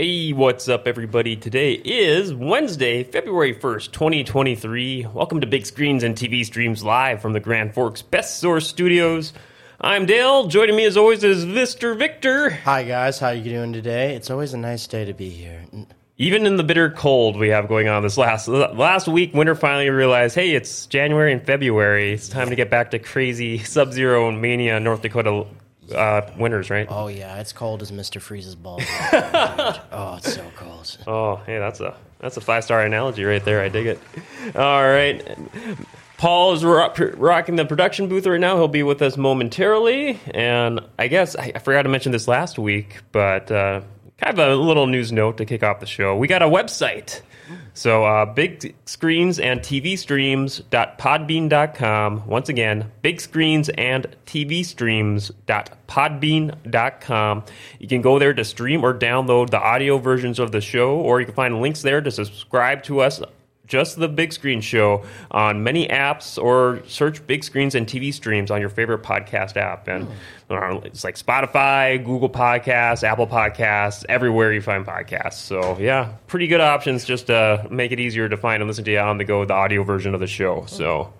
Hey, what's up, everybody? Today is Wednesday, February 1st, 2023. Welcome to Big Screens and TV Streams live from the Grand Forks Best Source Studios. I'm Dale. Joining me as always is Mr. Victor. Hi guys, how you doing today? It's always a nice day to be here. Even in the bitter cold we have going on this last last week, winter finally realized, hey, it's January and February. It's time to get back to crazy Sub-Zero Mania North Dakota uh, winters, right? Oh yeah, it's cold as Mr. Freeze's balls. oh, it's so cold. Oh, hey, that's a that's a five star analogy right there. I dig it. All right. Paul is rock, rocking the production booth right now. He'll be with us momentarily. And I guess I, I forgot to mention this last week, but uh, kind of a little news note to kick off the show. We got a website. So, uh, big screens and TV streams.podbean.com. Once again, big screens and TV streams.podbean.com. You can go there to stream or download the audio versions of the show, or you can find links there to subscribe to us just the big screen show on many apps or search big screens and TV streams on your favorite podcast app. And uh, it's like Spotify, Google Podcasts, Apple Podcasts, everywhere you find podcasts. So, yeah, pretty good options just to make it easier to find and listen to you on the go, the audio version of the show. So,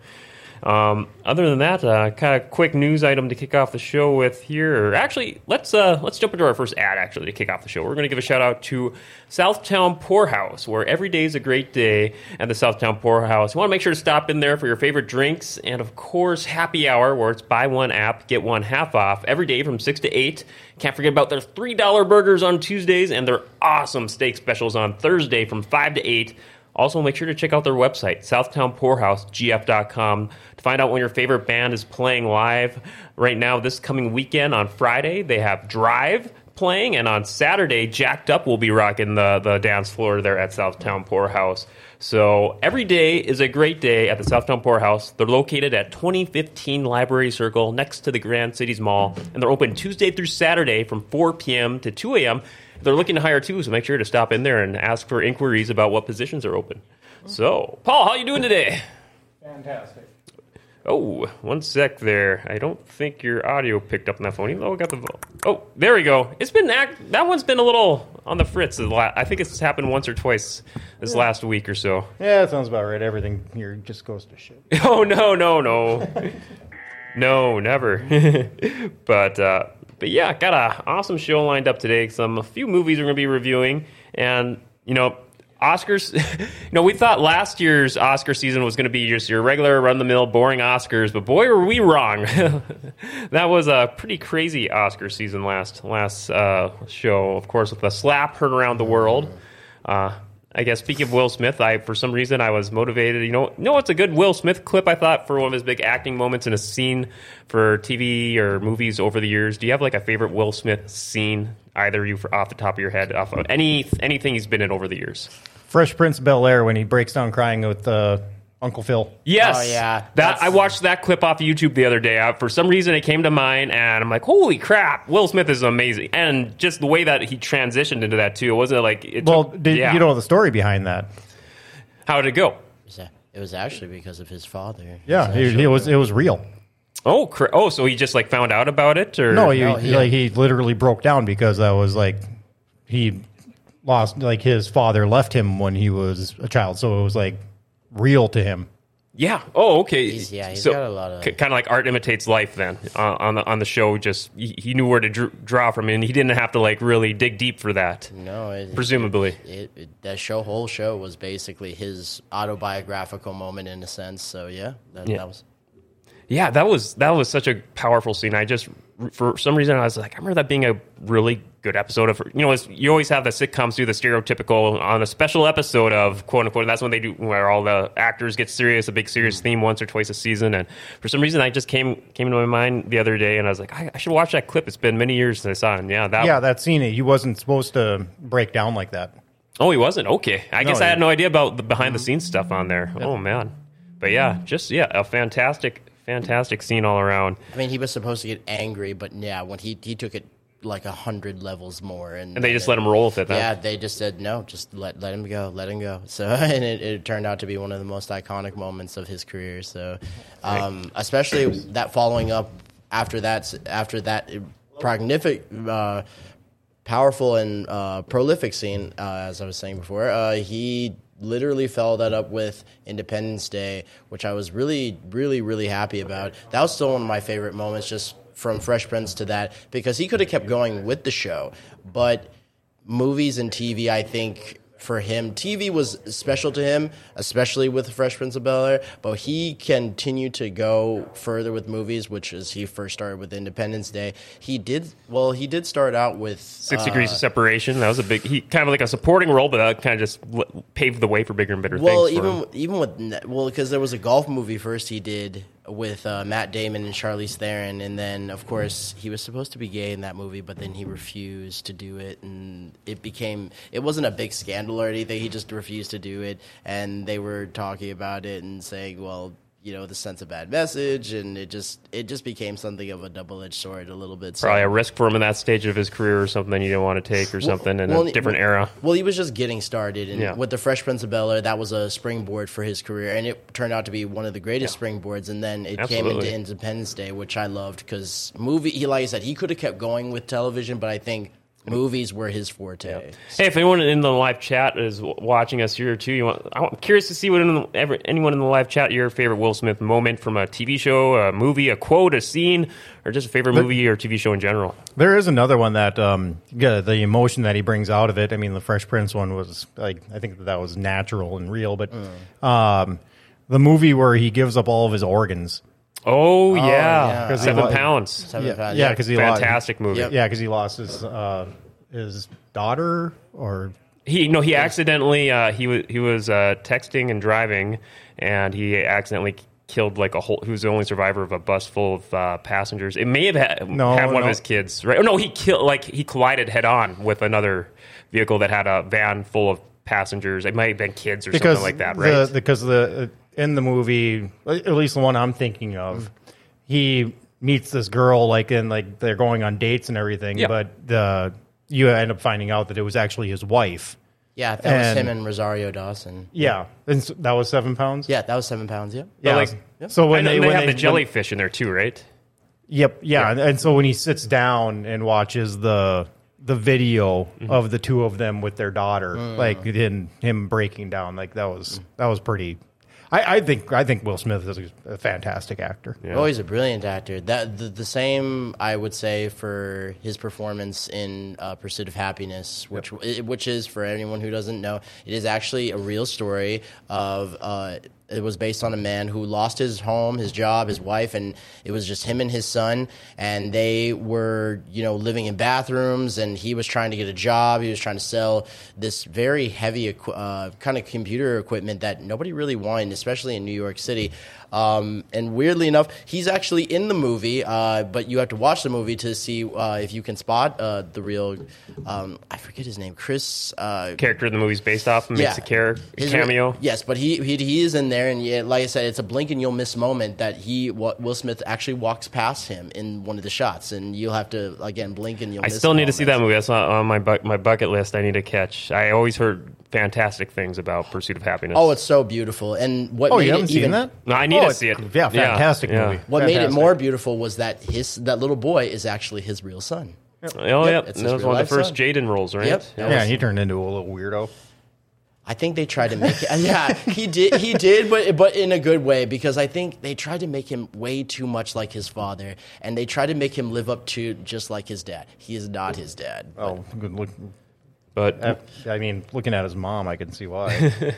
um, other than that, uh, kind of quick news item to kick off the show with here. Actually, let's uh, let's jump into our first ad. Actually, to kick off the show, we're going to give a shout out to Southtown Poorhouse, where every day is a great day at the Southtown Poorhouse. You want to make sure to stop in there for your favorite drinks, and of course, happy hour, where it's buy one app get one half off every day from six to eight. Can't forget about their three dollar burgers on Tuesdays and their awesome steak specials on Thursday from five to eight. Also, make sure to check out their website, southtownpoorhousegf.com, to find out when your favorite band is playing live. Right now, this coming weekend on Friday, they have Drive playing, and on Saturday, Jacked Up will be rocking the, the dance floor there at Southtown Poorhouse. So every day is a great day at the Southtown Poorhouse. They're located at 2015 Library Circle next to the Grand Cities Mall, and they're open Tuesday through Saturday from 4 p.m. to 2 a.m. They're looking to hire too, so make sure to stop in there and ask for inquiries about what positions are open. So, Paul, how are you doing today? Fantastic. Oh, one sec there. I don't think your audio picked up on that phone. Even though I got the oh, there we go. It's been act- that one's been a little on the fritz. I think it's happened once or twice this last week or so. Yeah, that sounds about right. Everything here just goes to shit. Oh no, no, no, no, never. but uh, but yeah, got a awesome show lined up today. Some a few movies we're gonna be reviewing, and you know. Oscars, you know, we thought last year's Oscar season was going to be just your regular run the mill, boring Oscars, but boy, were we wrong. that was a pretty crazy Oscar season last last uh, show, of course, with the slap heard around the world. Uh, I guess speaking of Will Smith, I for some reason I was motivated. You know, you know what's a good Will Smith clip? I thought for one of his big acting moments in a scene for TV or movies over the years. Do you have like a favorite Will Smith scene? Either you off the top of your head, off of any anything he's been in over the years. Fresh Prince of Bel Air when he breaks down crying with uh, Uncle Phil. Yes. Oh, yeah. That That's- I watched that clip off YouTube the other day. Uh, for some reason, it came to mind, and I'm like, "Holy crap! Will Smith is amazing!" And just the way that he transitioned into that too, it wasn't like it Well, took- did, yeah. you know the story behind that? how did it go? It was actually because of his father. Yeah, His it, it was it was real. Oh, cra- oh, so he just like found out about it, or No, he, No, he- like he literally broke down because that was like he lost like his father left him when he was a child, so it was like real to him. Yeah. Oh, okay. He's- yeah, he's so, got a lot of- kind of like art imitates life. Then uh, on the on the show, just he, he knew where to dr- draw from, and he didn't have to like really dig deep for that. No, it, Presumably. it, it, that show whole show was basically his autobiographical moment in a sense. So yeah, that, Yeah. that was Yeah, that was that was such a powerful scene. I just for some reason I was like, I remember that being a really good episode of you know it's, you always have the sitcoms do the stereotypical on a special episode of quote unquote. And that's when they do where all the actors get serious, a big serious mm. theme once or twice a season. And for some reason, I just came came into my mind the other day, and I was like, I, I should watch that clip. It's been many years since I saw it. And yeah, that Yeah, that scene he wasn't supposed to break down like that. Oh, he wasn't. Okay, I guess I had no idea about the behind the mm-hmm. scenes stuff on there. Oh man, but yeah, just yeah, a fantastic, fantastic scene all around. I mean, he was supposed to get angry, but yeah, when he he took it like a hundred levels more, and, And they just let him roll with it. Then. Yeah, they just said no, just let let him go, let him go. So, and it, it turned out to be one of the most iconic moments of his career. So, um, especially that following up after that after that prognific uh, powerful and uh, prolific scene, uh, as I was saying before. Uh, he literally followed that up with Independence Day, which I was really, really, really happy about. That was still one of my favorite moments, just from Fresh Prince to that, because he could have kept going with the show, but movies and TV, I think. For him, TV was special to him, especially with Fresh Prince of Bel Air. But he continued to go further with movies, which is he first started with Independence Day. He did well. He did start out with Six uh, Degrees of Separation. That was a big, he kind of like a supporting role, but that kind of just paved the way for bigger and better Well, things. Well, even even with well, because there was a golf movie first he did with uh, Matt Damon and Charlize Theron, and then of course he was supposed to be gay in that movie, but then he refused to do it, and it became it wasn't a big scandal or anything. He just refused to do it, and they were talking about it and saying, well. You know, the sense of bad message, and it just it just became something of a double edged sword a little bit. So- Probably a risk for him in that stage of his career or something you don't want to take or something in well, a different well- era. Well, he was just getting started, and Yeah. with the Fresh Prince of Bel Air, that was a springboard for his career, and it turned out to be one of the greatest springboards. And then it came into Independence Day, which I loved because movie. He, like I said, he could have kept going with television, but I think movies were his forte. Hey, if anyone in the live chat is watching us here too, you want, I'm curious to see what in the, ever, anyone in the live chat your favorite Will Smith moment from a TV show, a movie, a quote, a scene, or just a favorite movie or TV show in general. There is another one that um, yeah, the emotion that he brings out of it. I mean, the Fresh Prince one was like I think that, that was natural and real, but um, the movie where he gives up all of his organs. Oh, yeah, yeah. 'Cause he seven li- pounds, Seven yeah, pounds, yeah, because he lost, fantastic movie. Yep. yeah, because he lost his uh, his daughter or He no, he accidentally uh, he was he was uh, texting and driving, and he accidentally killed like a whole. He was the only survivor of a bus full of uh, passengers. It may have had, No, had one no. of his kids, right? Oh, no, he killed like he collided head on with another vehicle that had a van full of passengers. It might have been kids or because something like that, the, right? because the uh, in the movie, at least the one I'm thinking of, he meets this girl like and like they're going on dates and everything, Yeah. but the you end up finding out that it was actually his wife. Yeah, that was And- him and Rosario Dawson. Yeah, and so that was seven pounds. Yeah, that was seven pounds. Yeah. yeah. like- so I when know they, they when have they, the when- jellyfish in there too, right? Yep, yeah, And, and so when he sits down and watches the the video Mm-hmm. of the two of them with their daughter, Mm. like in him breaking down, like that was that was pretty. I, I think I think Will Smith is a, a fantastic actor. Oh, he's a brilliant actor. That the, the same I would say for his performance in uh, Pursuit of Happiness, which which is for anyone who doesn't know, it is actually a real story of. Uh, it was based on a man who lost his home, his job, his wife, and it was just him and his son. And they were, you know, living in bathrooms, and he was trying to get a job. He was trying to sell this very heavy uh, kind of computer equipment that nobody really wanted, especially in New York City. Um, and weirdly enough, he's actually in the movie, uh, but you have to watch the movie to see uh, if you can spot uh, the real. Um, I forget his name, Chris. Uh, Character in the movie's based off makes a, char- a his- cameo. Yes, but he, he he is in there, and yeah, like I said, it's a blink and you'll miss moment that he what Will Smith actually walks past him in one of the shots, and you'll have to again blink and you'll. I miss still the need to see that movie. That's on on my bu- my bucket list. I need to catch. I always heard fantastic things about Pursuit of Happiness. Oh, it's so beautiful, and what Oh, made you haven't even, seen that? No, I need Oh, to see it. Yeah, fantastic Yeah, movie. yeah. What made it more beautiful was that his that little boy is actually his real son. Oh, Yep, yep. That was one of the first son. Jaden roles, right? Yep. Yeah. Yeah, he turned into a little weirdo. I think they tried to make it. Yeah, he did. He did, but but in a good way because I think they tried to make him way too much like his father, and they tried to make him live up to just like his dad. He is not his dad. Oh, good look. But I mean, looking at his mom, I can see why.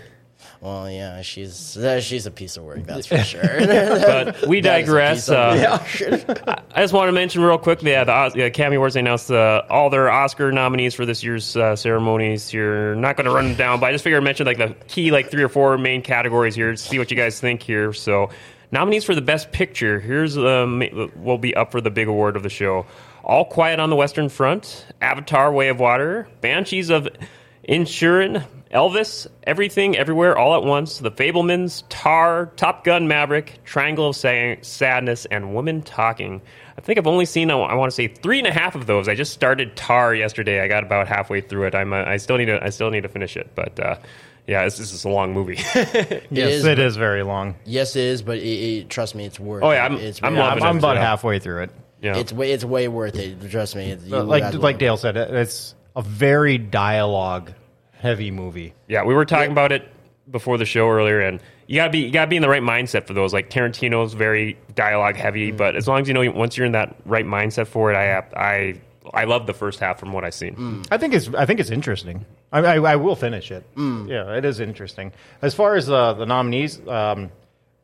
Well, yeah, she's uh, she's a piece of work, that's for sure. but we That is a digress. Uh. I just want to mention real quickly, yeah, the Os- uh, Academy Awards they announced uh, all their Oscar nominees for this year's uh, ceremonies. Here, not going to run them down, but I just figured I mentioned like the key, like three or four main categories here. to See what you guys think here. So, nominees for the best picture. Here's um, will be up for the big award of the show. All Quiet on the Western Front, Avatar: Way of Water, Banshees of Inisherin, Elvis, Everything, Everywhere, All at Once, The Fabelmans, Tar, Top Gun Maverick, Triangle of Sadness, and Women Talking. I think I've only seen, I want to say, three and a half of those. I just started Tar yesterday. I got about halfway through it. I'm, uh, I still need to, I still need to finish it, but uh, yeah, this, this is a long movie. yes, is, it is very long. yes, it is, but it, it, trust me, it's worth. Oh, it. yeah, I'm- it's I'm really- loving I'm it. about yeah. halfway through it. yeah. It's way it's way worth it. Trust me. It's, like like Dale said, it's a very dialogue heavy movie. Yeah, we were talking about it before the show earlier, and you gotta be you gotta be in the right mindset for those. Like Tarantino's very dialogue heavy, but as long as you know once you're in that right mindset for it, I have, I I love the first half from what I've seen. I think it's I think it's interesting. I, I, I will finish it. Yeah, it is interesting. As far as uh, the nominees, um,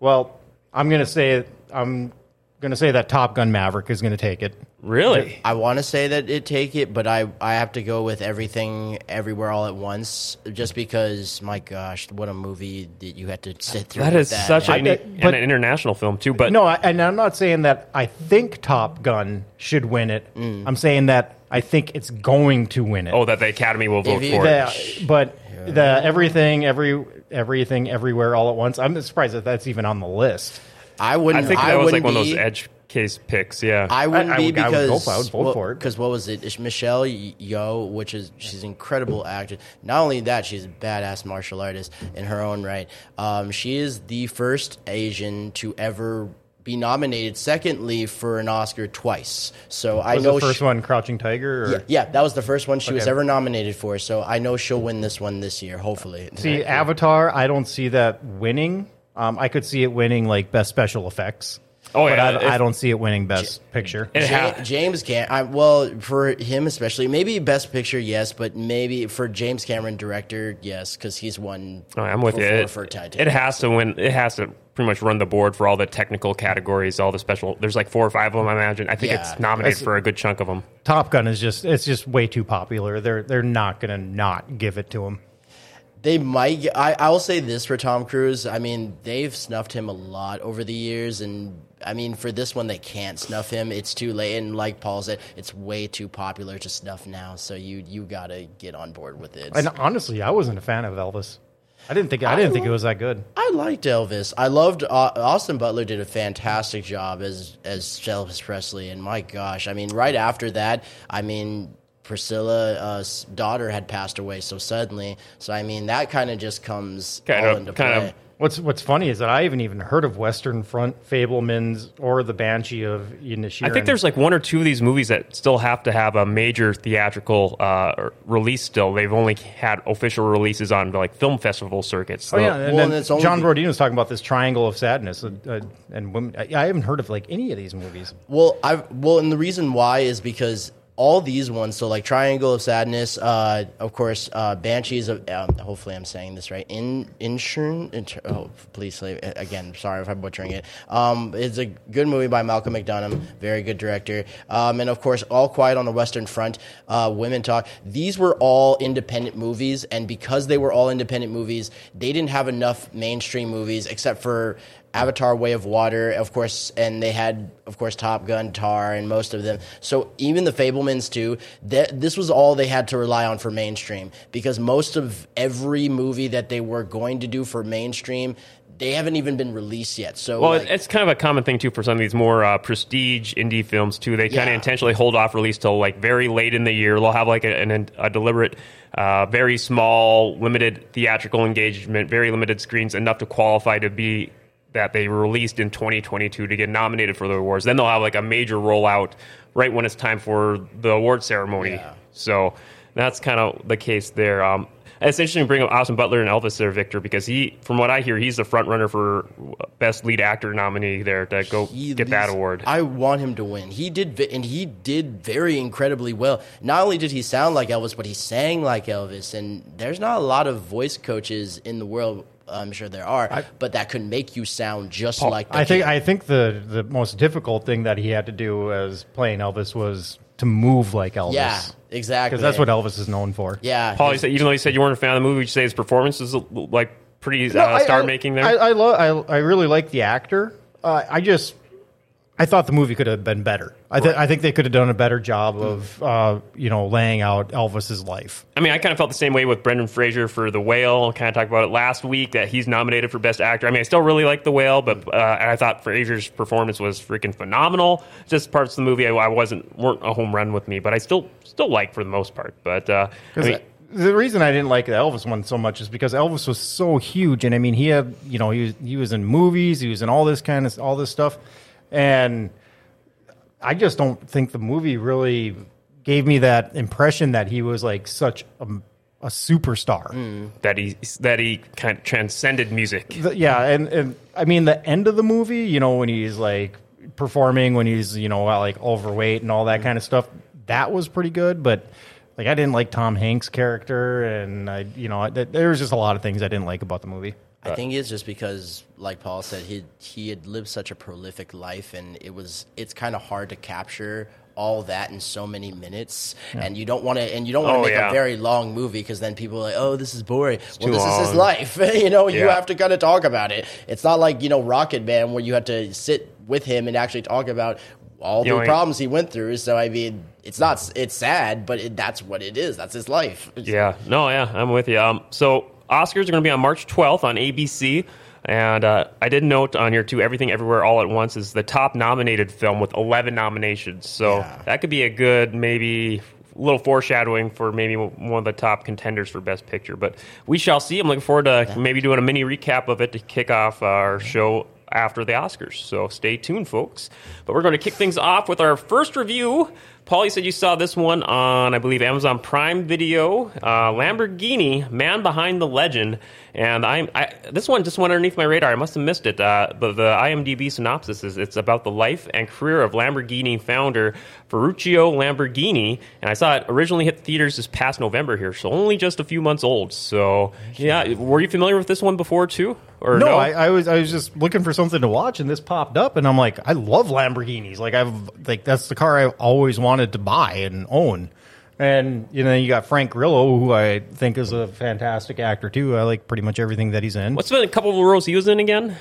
well, I'm gonna say I'm gonna say that Top Gun Maverick is gonna take it. Really? I want to say that it take it, but I I have to go with everything everywhere all at once, just because my gosh, what a movie that you had to sit through. That with is such a, and but- an international film too. But No, I, and I'm not saying that I think Top Gun should win it. Mm. I'm saying that I think it's going to win it. oh, that the Academy will vote you- for it. The- but the everything, every everything, everywhere, all at once. I'm surprised that that's even on the list. I I wouldn't. think I that was like wouldn't one of be, those edge case picks. Yeah, I wouldn't I- I be would- I would go because for it. I would vote for it. Because what was it? It's Michelle Yeoh, which is she's an incredible actress. Not only that, she's a badass martial artist in her own right. Um, she is the first Asian to ever be nominated. Secondly, for an Oscar twice. So I Was know the first she- one Crouching Tiger? Or? Yeah, yeah, that was the first one she was ever nominated for. So I know she'll win this one this year. Hopefully. See, Avatar, I don't see that winning. Um, I could see it winning like best special effects. Oh, but yeah, I, if- I don't see it winning best picture. It Ja- ha- James Cam, I, well, for him especially, maybe Best Picture, yes, but maybe for James Cameron, director, yes, because he's won. Oh, I'm with you. It, for Titanic. it has to win. It has to pretty much run the board for all the technical categories, all the special. There's like four or five of them. I imagine. I think Yeah. it's nominated That's- for a good chunk of them. Top Gun is just it's just way too popular. They're they're not gonna not give it to him. They might. get- I I will say this for Tom Cruise. I mean, they've snuffed him a lot over the years, and I mean, for this one, they can't snuff him. It's too late, and like Paul said, it's way too popular to snuff now. So you you gotta get on board with it. And honestly, I wasn't a fan of Elvis. I didn't think I didn't think it was that good. I liked Elvis. I loved uh, Austin Butler did a fantastic job as as Elvis Presley, and my gosh, I mean, right after that, I mean. Priscilla's daughter had passed away so suddenly, so I mean that kind of just comes Kind all of- into kind of play. What's What's funny is that I haven't even heard of Western Front, Fabelmans, or The Banshee of Inisherin. I think there's like one or two of these movies that still have to have a major theatrical uh, release. Still, they've only had official releases on like film festival circuits. Oh yeah, and Well, then and it's only John the- Brodino was talking about this triangle of sadness, uh, uh, and women. I, I haven't heard of like any of these movies. Well, I well, and the reason why is because all these ones, so like Triangle of Sadness, uh, of course, uh, Banshees of. Um, hopefully, I'm saying this right. In insurance. Inter, oh, please, again, sorry if I'm butchering it. Um, it's a good movie by Malcolm McDonagh, very good director, um, and of course, All Quiet on the Western Front, uh, Women Talk. These were all independent movies, and because they were all independent movies, they didn't have enough mainstream movies except for. Avatar: Way of Water, of course, and they had, of course, Top Gun, Tar, and most of them. So even the Fabelmans too. Th- this was all they had to rely on for mainstream because most of every movie that they were going to do for mainstream, they haven't even been released yet. So Well, like, it's kind of a common thing too for some of these more uh, prestige indie films too. They kind of Yeah. intentionally hold off release till like very late in the year. They'll have like a, an, a deliberate, uh, very small, limited theatrical engagement, very limited screens, enough to qualify to be that they released in 2022 to get nominated for the awards. Then they'll have like a major rollout right when it's time for the award ceremony. Yeah. So that's kind of the case there. Um, it's interesting to bring up Austin Butler and Elvis there, Victor, because he, from what I hear, he's the front runner for best lead actor nominee there to go he get that award. I want him to win. He did, and he did very incredibly well. Not only did he sound like Elvis, but he sang like Elvis. And there's not a lot of voice coaches in the world. I'm sure there are, but that could make you sound just like. The I think kid. I think the the most difficult thing that he had to do as playing Elvis was to move like Elvis. Yeah, exactly. because that's what Elvis is known for. Yeah, Paul, you said, even though you said you weren't a fan of the movie, you say his performance is like pretty uh, I- star making. there? I I, lo- I I really like the actor. Uh, I just I thought the movie could have been better. I, th- I think they could have done a better job of uh, you know laying out Elvis's life. I mean, I kind of felt the same way with Brendan Fraser for The Whale. Kind of talked about it last week that he's nominated for Best Actor. I mean, I still really like The Whale, but uh, I thought Fraser's performance was freaking phenomenal. Just parts of the movie I, I wasn't weren't a home run with me, but I still still like for the most part. But uh, I mean, the reason I didn't like the Elvis one so much is because Elvis was so huge, and I mean, he had you know he was he was in movies, he was in all this kind of all this stuff, and I just don't think the movie really gave me that impression that he was like such a, a superstar. Mm. that he that he kind of transcended music. The- yeah, and and I mean the end of the movie, you know, when he's like performing, when he's you know like overweight and all that kind of stuff, that was pretty good. But like I didn't like Tom Hanks' character, and I you know th- there was just a lot of things I didn't like about the movie. I think it's just because, like Paul said, he he had lived such a prolific life, and it was it's kind of hard to capture all that in so many minutes. And you don't want to, and you don't want to Oh, make yeah. a very long movie because then people are like, oh, this is boring. well, too this is his life. you know, you have to kind of talk about it. It's not like you know Rocket Man where you have to sit with him and actually talk about. All You the problems he went through. So I mean, it's not. It's sad, but it, that's what it is. That's his life. Yeah, no, yeah, I'm with you. Um, so Oscars are going to be on March 12th on ABC, and uh, I did note on here too. Everything Everywhere All at Once is the top nominated film with 11 nominations. So Yeah. that could be a good maybe. Little foreshadowing for maybe one of the top contenders for Best Picture, but we shall see. I'm looking forward to maybe doing a mini recap of it to kick off our show after the Oscars. So stay tuned, folks. But we're going to kick things off with our first review. Paul, you said you saw this one on, I believe, Amazon Prime Video. Uh, Lamborghini, Man Behind the Legend, and I'm I, this one just went underneath my radar. I must have missed it. Uh, but the IMDb synopsis is it's about the life and career of Lamborghini founder Ferruccio Lamborghini, and I saw it originally hit theaters this past November here, so only just a few months old. So yeah, were you familiar with this one before too? Or No, no? I, I was I was just looking for something to watch, and this popped up, and I'm like, I love Lamborghinis. Like I've like that's the car I've always wanted to buy and own. And you know, you got Frank Grillo, who I think is a fantastic actor too. I like pretty much everything that he's in. What's been a couple of the roles he was in again?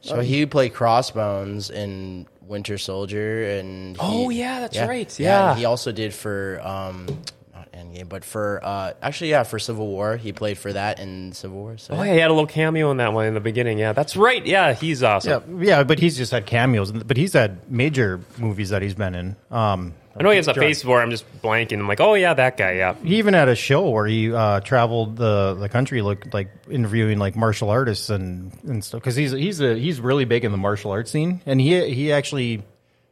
So he played Crossbones in Winter Soldier, and he- Oh, yeah, that's right, yeah. and he also did for um, not Endgame, but for uh, actually, yeah, for Civil War, he played for that in Civil War. So Oh, yeah, he had a little cameo in that one in the beginning. Yeah, that's right. Yeah, he's awesome. yeah, yeah, but he's just had cameos, but he's had major movies that he's been in. Um, I know he has a face for. it, I'm just blanking. I'm like, oh yeah, that guy. Yeah. he even had a show where he uh, traveled the the country, look like interviewing like martial artists and and stuff. Because he's he's a he's really big in the martial arts scene, and he he actually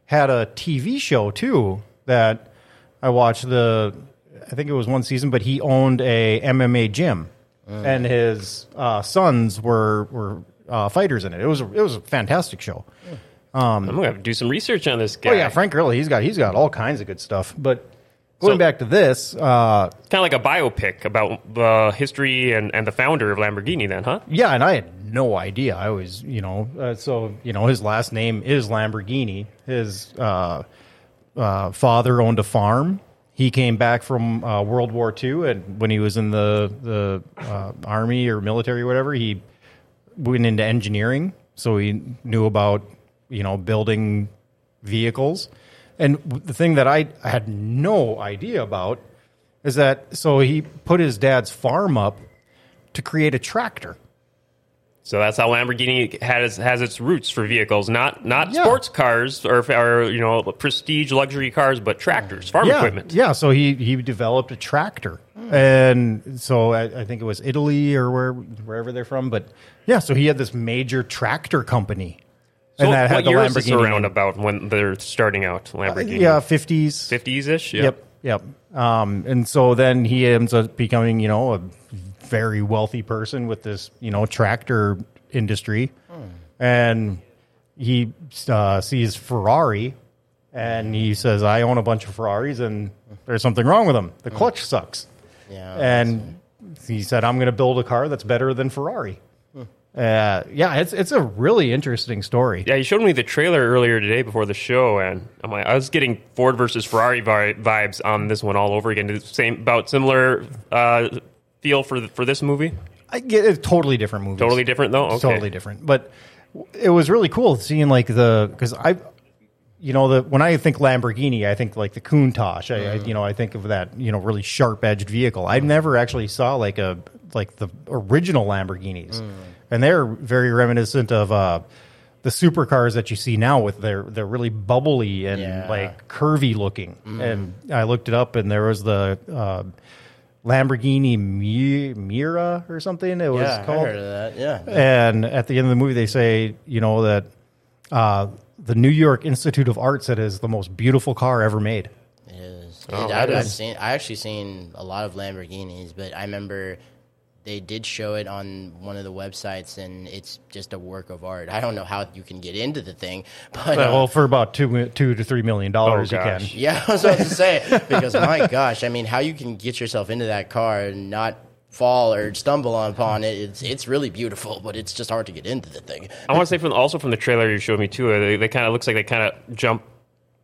had a TV show too that I watched the. I think it was one season, but he owned a MMA gym, and his uh, sons were were uh, fighters in it. It was a, it was a fantastic show. I'm gonna have to do some research on this guy. Oh yeah, Frank Grillo, he's got he's got all kinds of good stuff. But going So- back to this, uh, kind of like a biopic about the history and, and the founder of Lamborghini. Then, huh? Yeah, and I had no idea. I was, you know, uh, so you know, his last name is Lamborghini. His uh, uh, father owned a farm. He came back from uh, World War II, and when he was in the the uh, army or military or whatever, he went into engineering. So he knew about, you know, building vehicles. And the thing that I had no idea about is that so he put his dad's farm up to create a tractor. So that's how Lamborghini has has its roots for vehicles, not not Yeah. sports cars or, or you know prestige luxury cars, but tractors, farm yeah, equipment. Yeah, so he he developed a tractor, and so I, I think it was Italy or where wherever they're from. But yeah, so he had this major tractor company, So and that what had the year is Lamborghini. around name. about when they're starting out Lamborghini? Yeah, fifties. fifties ish. Yeah. Yep, yep. Um, and so then he ends up becoming, you know, a very wealthy person with this, you know, tractor industry, and he uh, sees Ferrari, and he says, "I own a bunch of Ferraris, and there's something wrong with them. The clutch sucks." yeah, And he said, "I'm going to build a car that's better than Ferrari." Uh, yeah, it's it's a really interesting story. Yeah, you showed me the trailer earlier today before the show, and I'm like, I was getting Ford versus Ferrari vibes on this one all over again. The Same, about similar uh, feel for the, for this movie. I get it's totally different movie. Totally different though. Okay. totally different. But it was really cool seeing like the because I, you know, the when I think Lamborghini, I think like the Countach. I, I you know I think of that you know really sharp edged vehicle. I never actually saw like a like the original Lamborghinis, and they're very reminiscent of. uh the supercars that you see now with their they're really bubbly and Yeah. like curvy looking and I looked it up and there was the uh, Lamborghini Mi- Mira or something it was yeah, I called heard of that. Yeah, and at the end of the movie, they say, you know, that uh, the New York Institute of Art said it is the most beautiful car ever made. it is. Oh, It- I've, I've seen. I actually seen a lot of Lamborghinis, but I remember they did show it on one of the websites, and it's just a work of art. I don't know how you can get into the thing, but uh, well, for about two two to three million dollars, Oh, you can. yeah, I was about to say because my gosh, I mean, how you can get yourself into that car and not fall or stumble upon it? It's it's really beautiful, but it's just hard to get into the thing. I want to say from also from the trailer you showed me too. uh, They, they kind of looks like they kind of jump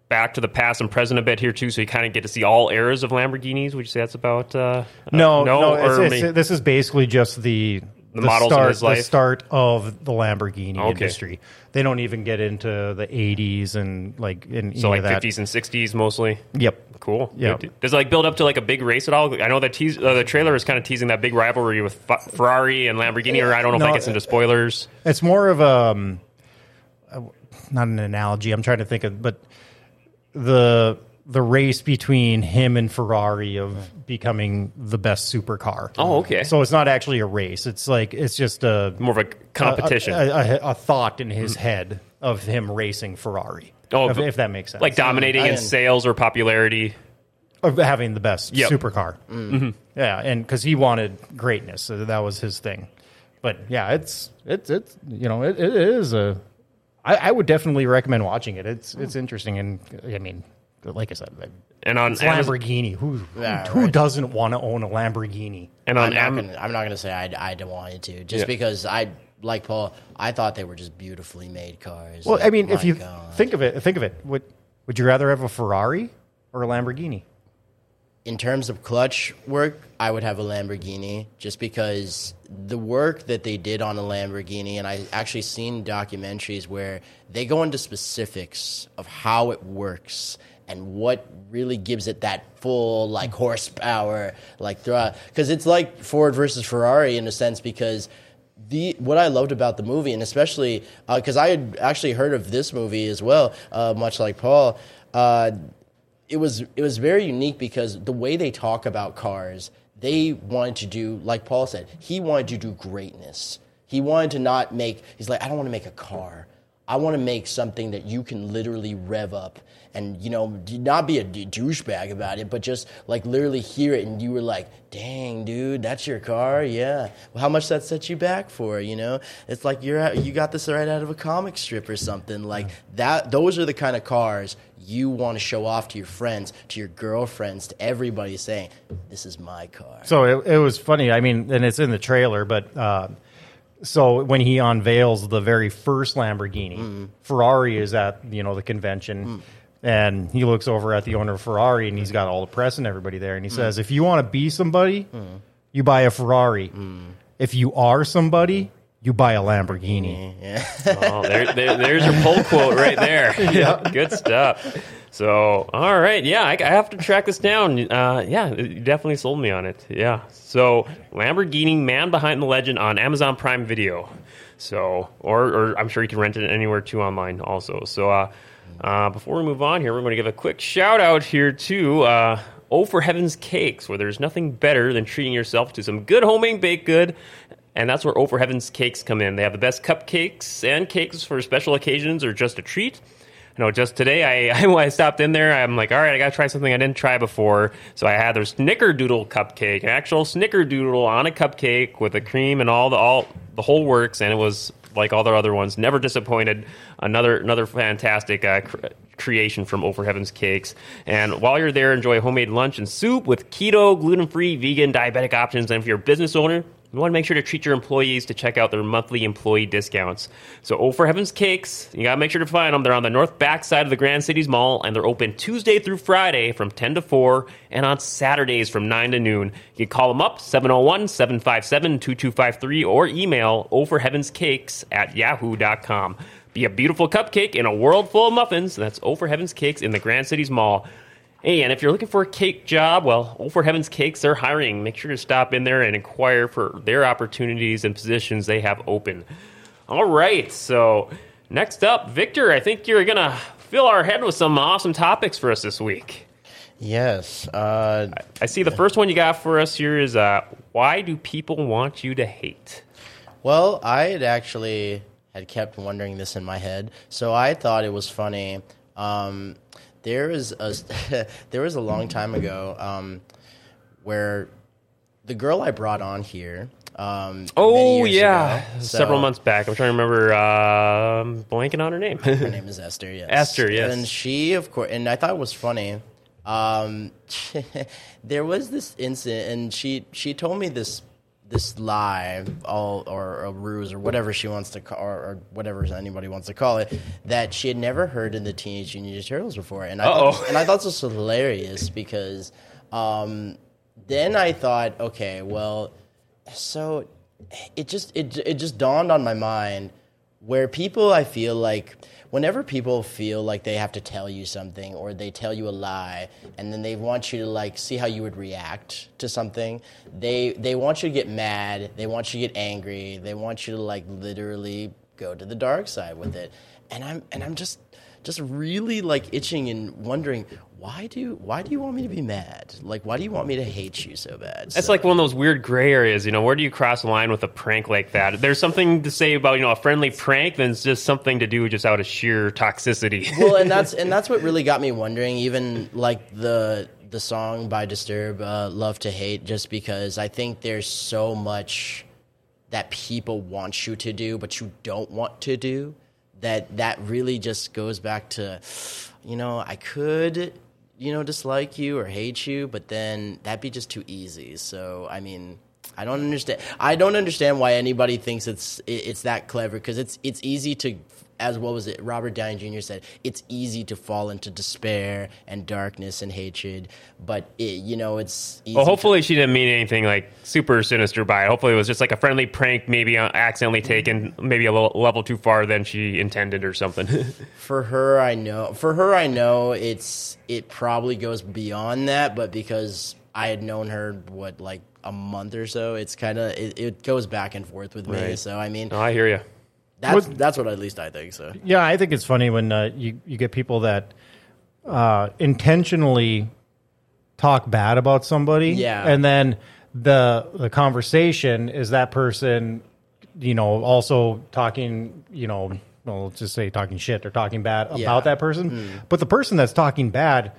back to the past and present a bit here too, so you kind of get to see all eras of Lamborghinis. Would you say that's about? Uh, No, uh, no, no, it's, it's- this is basically just the the, models of start, the start of the Lamborghini Okay. industry. They don't even get into the '80s and like in so like that. fifties and sixties mostly. Yep. Cool. Yeah. Does it like build up to like a big race at all? I know that uh, the trailer is kind of teasing that big rivalry with F- Ferrari and Lamborghini, or I don't know if No, that gets into spoilers. It's more of a, um, a not an analogy. I'm trying to think of, but the the race between him and Ferrari of becoming the best supercar. Oh, okay. So it's not actually a race. It's like it's just a More of a competition. a, a, a thought in his head of him racing Ferrari. Oh, if, if that makes sense. like dominating I in sales or popularity. of having the best Yep. supercar. Mm-hmm. Yeah, and because he wanted greatness, so that was his thing. But yeah, it's it's it's you know it, it is a. I, I would definitely recommend watching it. It's it's interesting, and I mean, like I said, And on it's Amazon, Lamborghini. Who Yeah, who right. doesn't want to own a Lamborghini? and on I'm not, Am- gonna, I'm not gonna say I, I don't want it to, just Yeah. because I like Paul. I thought they were just beautifully made cars. Well, Like, I mean, if my you oh, God. think of it, think of it. Would would you rather have a Ferrari or a Lamborghini? In terms of clutch work, I would have a Lamborghini just because the work that they did on a Lamborghini, and I actually seen documentaries where they go into specifics of how it works and what really gives it that full like horsepower, like throughout. Because it's like Ford versus Ferrari in a sense because. The, what I loved about the movie, and especially because I had actually heard of this movie as well, uh, much like Paul, uh, it was it was very unique because the way they talk about cars, they wanted to do like Paul said, he wanted to do greatness. He wanted to not make. He's like, I don't want to make a car. I want to make something that you can literally rev up and you know not be a d- douchebag about it, but just like literally hear it and you were like, "Dang, dude, that's your car? Yeah. Well, how much that set you back for? You know, it's like you're you got this right out of a comic strip or something like that. Those are the kind of cars you want to show off to your friends, to your girlfriends, to everybody, saying, "This is my car." So it, it was funny. I mean, and it's in the trailer, but uh, so when he unveils the very first Lamborghini, mm-hmm. Ferrari is at you know the convention, mm. and he looks over at the owner of Ferrari, and he's mm. got all the press and everybody there, and he mm. says, "If you want to be somebody, you buy a Ferrari. If you are somebody." You buy a Lamborghini. Oh, there, there, there's your pull quote right there. yeah, good stuff. So, all right, yeah, I, I have to track this down. Uh, yeah, you definitely sold me on it. Yeah. So, Lamborghini Man Behind the Legend on Amazon Prime Video. So, or, or I'm sure you can rent it anywhere too online also. So, uh, uh, before we move on here, we're going to give a quick shout out here to uh, Oh for Heaven's Cakes, where there's nothing better than treating yourself to some good homemade baked good. And that's where Oh for Heaven's Cakes come in. They have the best cupcakes and cakes for special occasions or just a treat. You know, just today I, I stopped in there. I'm like, all right, I got to try something I didn't try before. So I had their Snickerdoodle cupcake, an actual Snickerdoodle on a cupcake with the cream and all the all the whole works, and it was like all their other ones. Never disappointed. Another another fantastic uh, cr- creation from Over Heaven's Cakes. And while you're there, enjoy homemade lunch and soup with keto, gluten free, vegan, diabetic options. And if you're a business owner, you want to make sure to treat your employees to check out their monthly employee discounts. So, oh, for heaven's cakes, you got to make sure to find them. They're on the north back side of the Grand Cities Mall, and they're open Tuesday through Friday from 10 to 4, and on Saturdays from 9 to noon. You can call them up, 701 757 2253, or email oh, overheavenscakes at yahoo.com. Be a beautiful cupcake in a world full of muffins. That's Oh for Heaven's Cakes in the Grand Cities Mall. Hey, and if you're looking for a cake job, well, Oh for Heaven's Cakes, they're hiring. Make sure to stop in there and inquire for their opportunities and positions they have open. All right, so next up, Victor, I think you're going to fill our head with some awesome topics for us this week. Yes. Uh, I see the first one you got for us here is uh, why do people want you to hate? Well, I had actually had kept wondering this in my head, so I thought it was funny. Um, there was a there was a long time ago um, where the girl I brought on here. Um, Oh yeah, ago, several months back. I'm trying to remember. Um, blanking on her name. Her name is Esther. Yes, Esther, yes. And she, of course, and I thought it was funny. Um, there was this incident, and she she told me this this lie, all or a ruse or whatever she wants to call, or, or whatever anybody wants to call it, that she had never heard in the Teenage Ninja Turtles before, and I thought, and I thought this was hilarious because um, then I thought, okay, well, so it just it it just dawned on my mind where people I feel like whenever people feel like they have to tell you something or they tell you a lie and then they want you to like see how you would react to something they they want you to get mad they want you to get angry they want you to like literally go to the dark side with it. And I'm and I'm just just really like itching and wondering why do why do you want me to be mad like why do you want me to hate you so bad It's So- like one of those weird gray areas, you know. Where do you cross the line with a prank like that? There's something to say about you know a friendly prank, then it's just something to do just out of sheer toxicity. well, and that's and that's what really got me wondering. Even like the the song by Disturb, uh, "Love to Hate," just because I think there's so much that people want you to do, but you don't want to do. That that really just goes back to, you know, I could, you know, dislike you or hate you, but then that'd be just too easy. So I mean. I don't understand. I don't understand why anybody thinks it's it's that clever because it's it's easy to, as what was it? Robert Downey Jr. said, it's easy to fall into despair and darkness and hatred. But it, you know, it's easy well, to- hopefully she didn't mean anything like super sinister by it. Hopefully it was just like a friendly prank, maybe accidentally mm-hmm. taken, maybe a little, level too far than she intended or something. For her, I know. For her, I know it's it probably goes beyond that, but because I had known her what like a month or so, it's kind of it, it goes back and forth with me. Right. So I mean, oh, I hear you. That's that's what at least I think. So Yeah, I think it's funny when uh, you you get people that uh, intentionally talk bad about somebody. Yeah. and then the the conversation is that person, you know, also talking, you know, well, let's just say talking shit or talking bad Yeah. about that person. But the person that's talking bad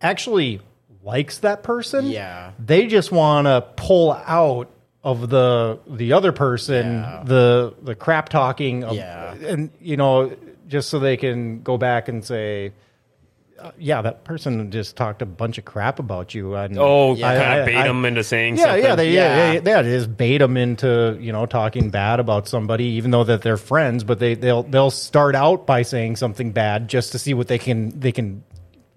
actually likes that person. Yeah. they just want to pull out of the the other person Yeah. the the crap talking of, Yeah. and you know just so they can go back and say uh, yeah that person just talked a bunch of crap about you and Oh, Yeah. kind I- of bait I- them into saying yeah, something. yeah, they, yeah, Yeah. yeah, yeah, it is bait them into you know talking bad about somebody, even though that they're friends. But they they'll they'll start out by saying something bad just to see what they can they can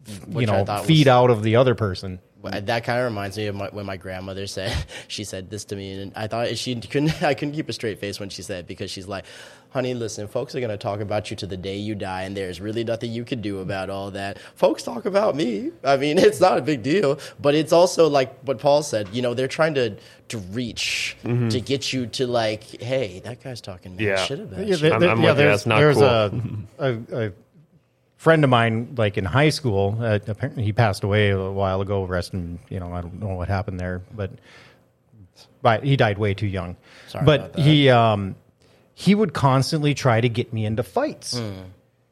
you Which I know feed was- out of the other person. But that kind of reminds me of my, when my grandmother said she said this to me, and I thought she couldn't. I couldn't keep a straight face when she said it because she's like, "Honey, listen, folks are going to talk about you to the day you die, and there's really nothing you can do about all that. Folks talk about me. I mean, it's not a big deal, but it's also like what Paul said. You know, they're trying to to reach mm-hmm. to get you to like, hey, that guy's talking mad Yeah. shit about Yeah, you. there- I'm- I'm yeah, with you. there's, That's not there's cool. a, a, a friend of mine, like in high school. Uh, apparently, he passed away a while ago. Rest in, you know, I don't know what happened there, but but he died way too young. Sorry but he um, he would constantly try to get me into fights. Hmm.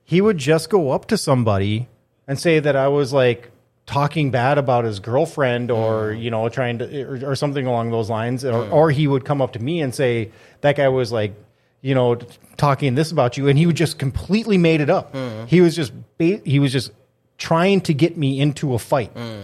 He would just go up to somebody and say that I was like talking bad about his girlfriend or Hmm. you know trying to or, or something along those lines or, or he would come up to me and say that guy was like you know talking this about you and he would just completely made it up Hmm. he was just ba- he was just trying to get me into a fight Hmm.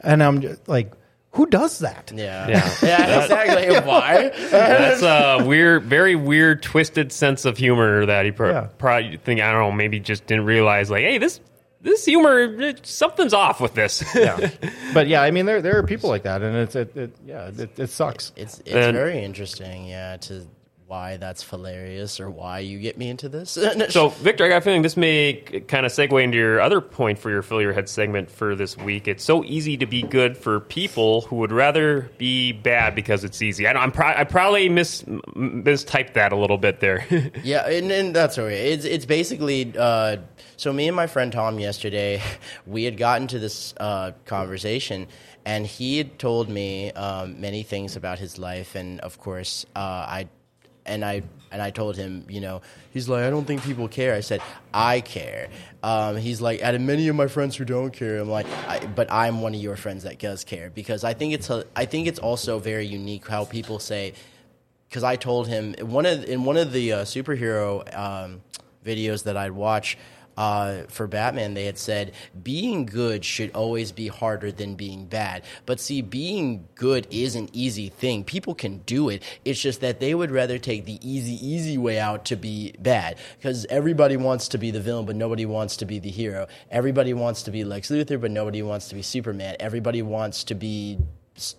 and i'm just like who does that Yeah, Yeah. yeah, exactly. Why? That's a weird, very weird, twisted sense of humor that he pro- Yeah. probably think I don't know, maybe just didn't realize like, hey, this this humor, it- something's off with this. yeah but yeah i mean there there are people like that and it's it, it yeah it, it sucks It's it's And- very interesting, yeah, to why that's hilarious or why you get me into this. So, Victor, I got a feeling this may kind of segue into your other point for your fill your head segment for this week. It's so easy to be good for people who would rather be bad because it's easy. I, I'm pro- I probably mis mistyped that a little bit there. yeah, and, and that's right. It's it's basically uh, so me and my friend Tom yesterday, we had gotten to this uh, conversation, and he had told me um, many things about his life, and of course, uh, I and I And I told him, you know, he's like, I don't think people care. I said, I care. Um, he's like, out of many of my friends who don't care, I'm like, I, but I'm one of your friends that does care because I think it's a, I think it's also very unique how people say, because I told him one of in one of the uh, superhero um, videos that I'd watch uh, for Batman, they had said being good should always be harder than being bad. But see, being good is an easy thing. People can do it. It's just that they would rather take the easy, easy way out to be bad. Because everybody wants to be the villain, but nobody wants to be the hero. Everybody wants to be Lex Luthor, but nobody wants to be Superman. Everybody wants to be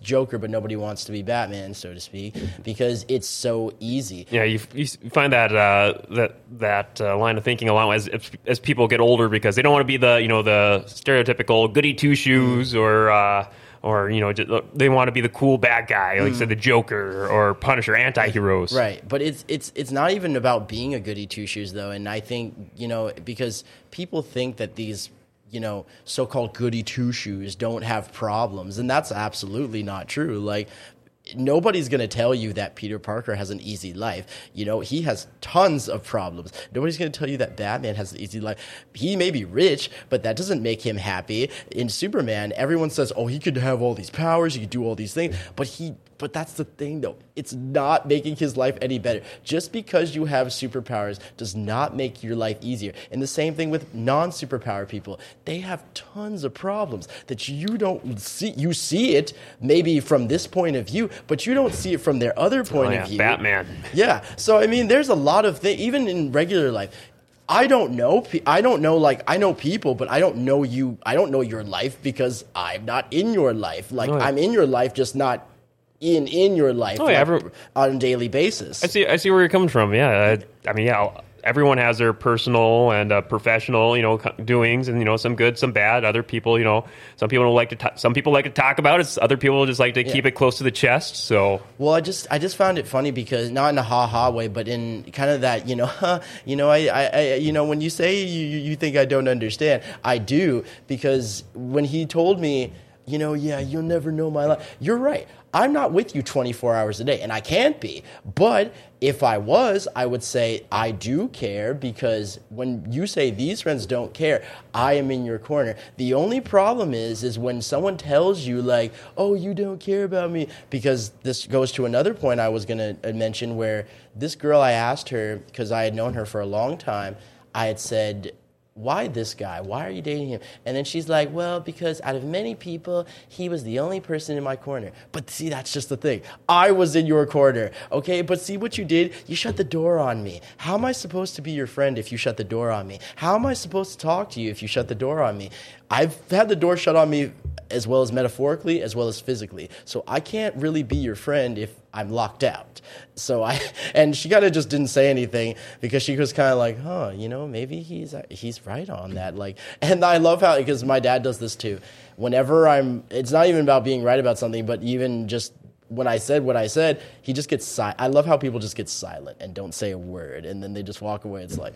Joker, but nobody wants to be Batman, so to speak, because it's so easy. Yeah, you, you find that uh, that that uh, line of thinking a lot as as people get older because they don't want to be the you know the stereotypical goody two shoes or. Uh, or you know, they want to be the cool bad guy, like mm. said, the Joker or Punisher, anti-heroes. Right, but it's it's it's not even about being a goody two shoes though, and I think you know because people think that these you know, so-called goody two shoes don't have problems, and that's absolutely not true. Like nobody's going to tell you that Peter Parker has an easy life. You know, he has tons of problems. Nobody's going to tell you that Batman has an easy life. He may be rich, but that doesn't make him happy. In Superman, everyone says, "Oh, he could have all these powers, he could do all these things," but he but that's the thing though. It's not making his life any better. Just because you have superpowers does not make your life easier. And the same thing with non-superpower people. They have tons of problems that you don't see you see it maybe from this point of view, but you don't see it from their other oh, point oh, yeah. of view. Batman. Yeah. So I mean, there's a lot of things, even in regular life. I don't know. I don't know. Like I know people, but I don't know you. I don't know your life because I'm not in your life. Like oh. I'm in your life, just not in in your life oh, yeah, like, every, on a daily basis. I see. I see where you're coming from. Yeah. I, I mean, yeah everyone has their personal and uh, professional, you know, doings, and you know, some good, some bad. Other people, you know, some people don't like to. T- some people like to talk about it. Other people just like to yeah. keep it close to the chest. So, well, I just, I just found it funny because not in a ha ha way, but in kind of that, you know, you know, I, I, I, you know, when you say you, you think I don't understand, I do because when he told me you know, yeah, you'll never know my life. You're right. I'm not with you 24 hours a day, and I can't be. But if I was, I would say I do care because when you say these friends don't care, I am in your corner. The only problem is, is when someone tells you like, "Oh, you don't care about me," because this goes to another point I was going to uh, mention where this girl, I asked her because I had known her for a long time. I had said, why this guy? Why are you dating him? And then she's like, well, because out of many people, he was the only person in my corner. But see, that's just the thing. I was in your corner, okay? But see what you did? You shut the door on me. How am I supposed to be your friend if you shut the door on me? How am I supposed to talk to you if you shut the door on me? I've had the door shut on me as well as metaphorically as well as physically. So I can't really be your friend if I'm locked out. So I and she kind of just didn't say anything because she was kind of like, huh, you know, maybe he's he's right on that. Like, and I love how because my dad does this too. Whenever I'm, it's not even about being right about something, but even just when I said what I said, he just gets. I love how people just get silent and don't say a word, and then they just walk away. It's like.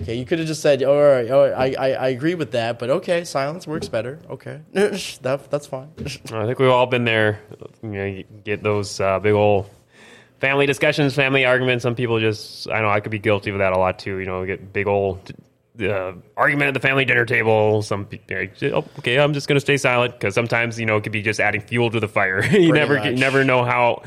Okay, you could have just said, "All right, oh, I, I, I agree with that," but okay, silence works better. Okay, that, that's fine. I think we've all been there. You know, get those uh, big old family discussions, family arguments. Some people just, I know, I could be guilty of that a lot too. You know, get big old uh, argument at the family dinner table. Some oh, okay, I'm just going to stay silent because sometimes you know it could be just adding fuel to the fire. you never you never know how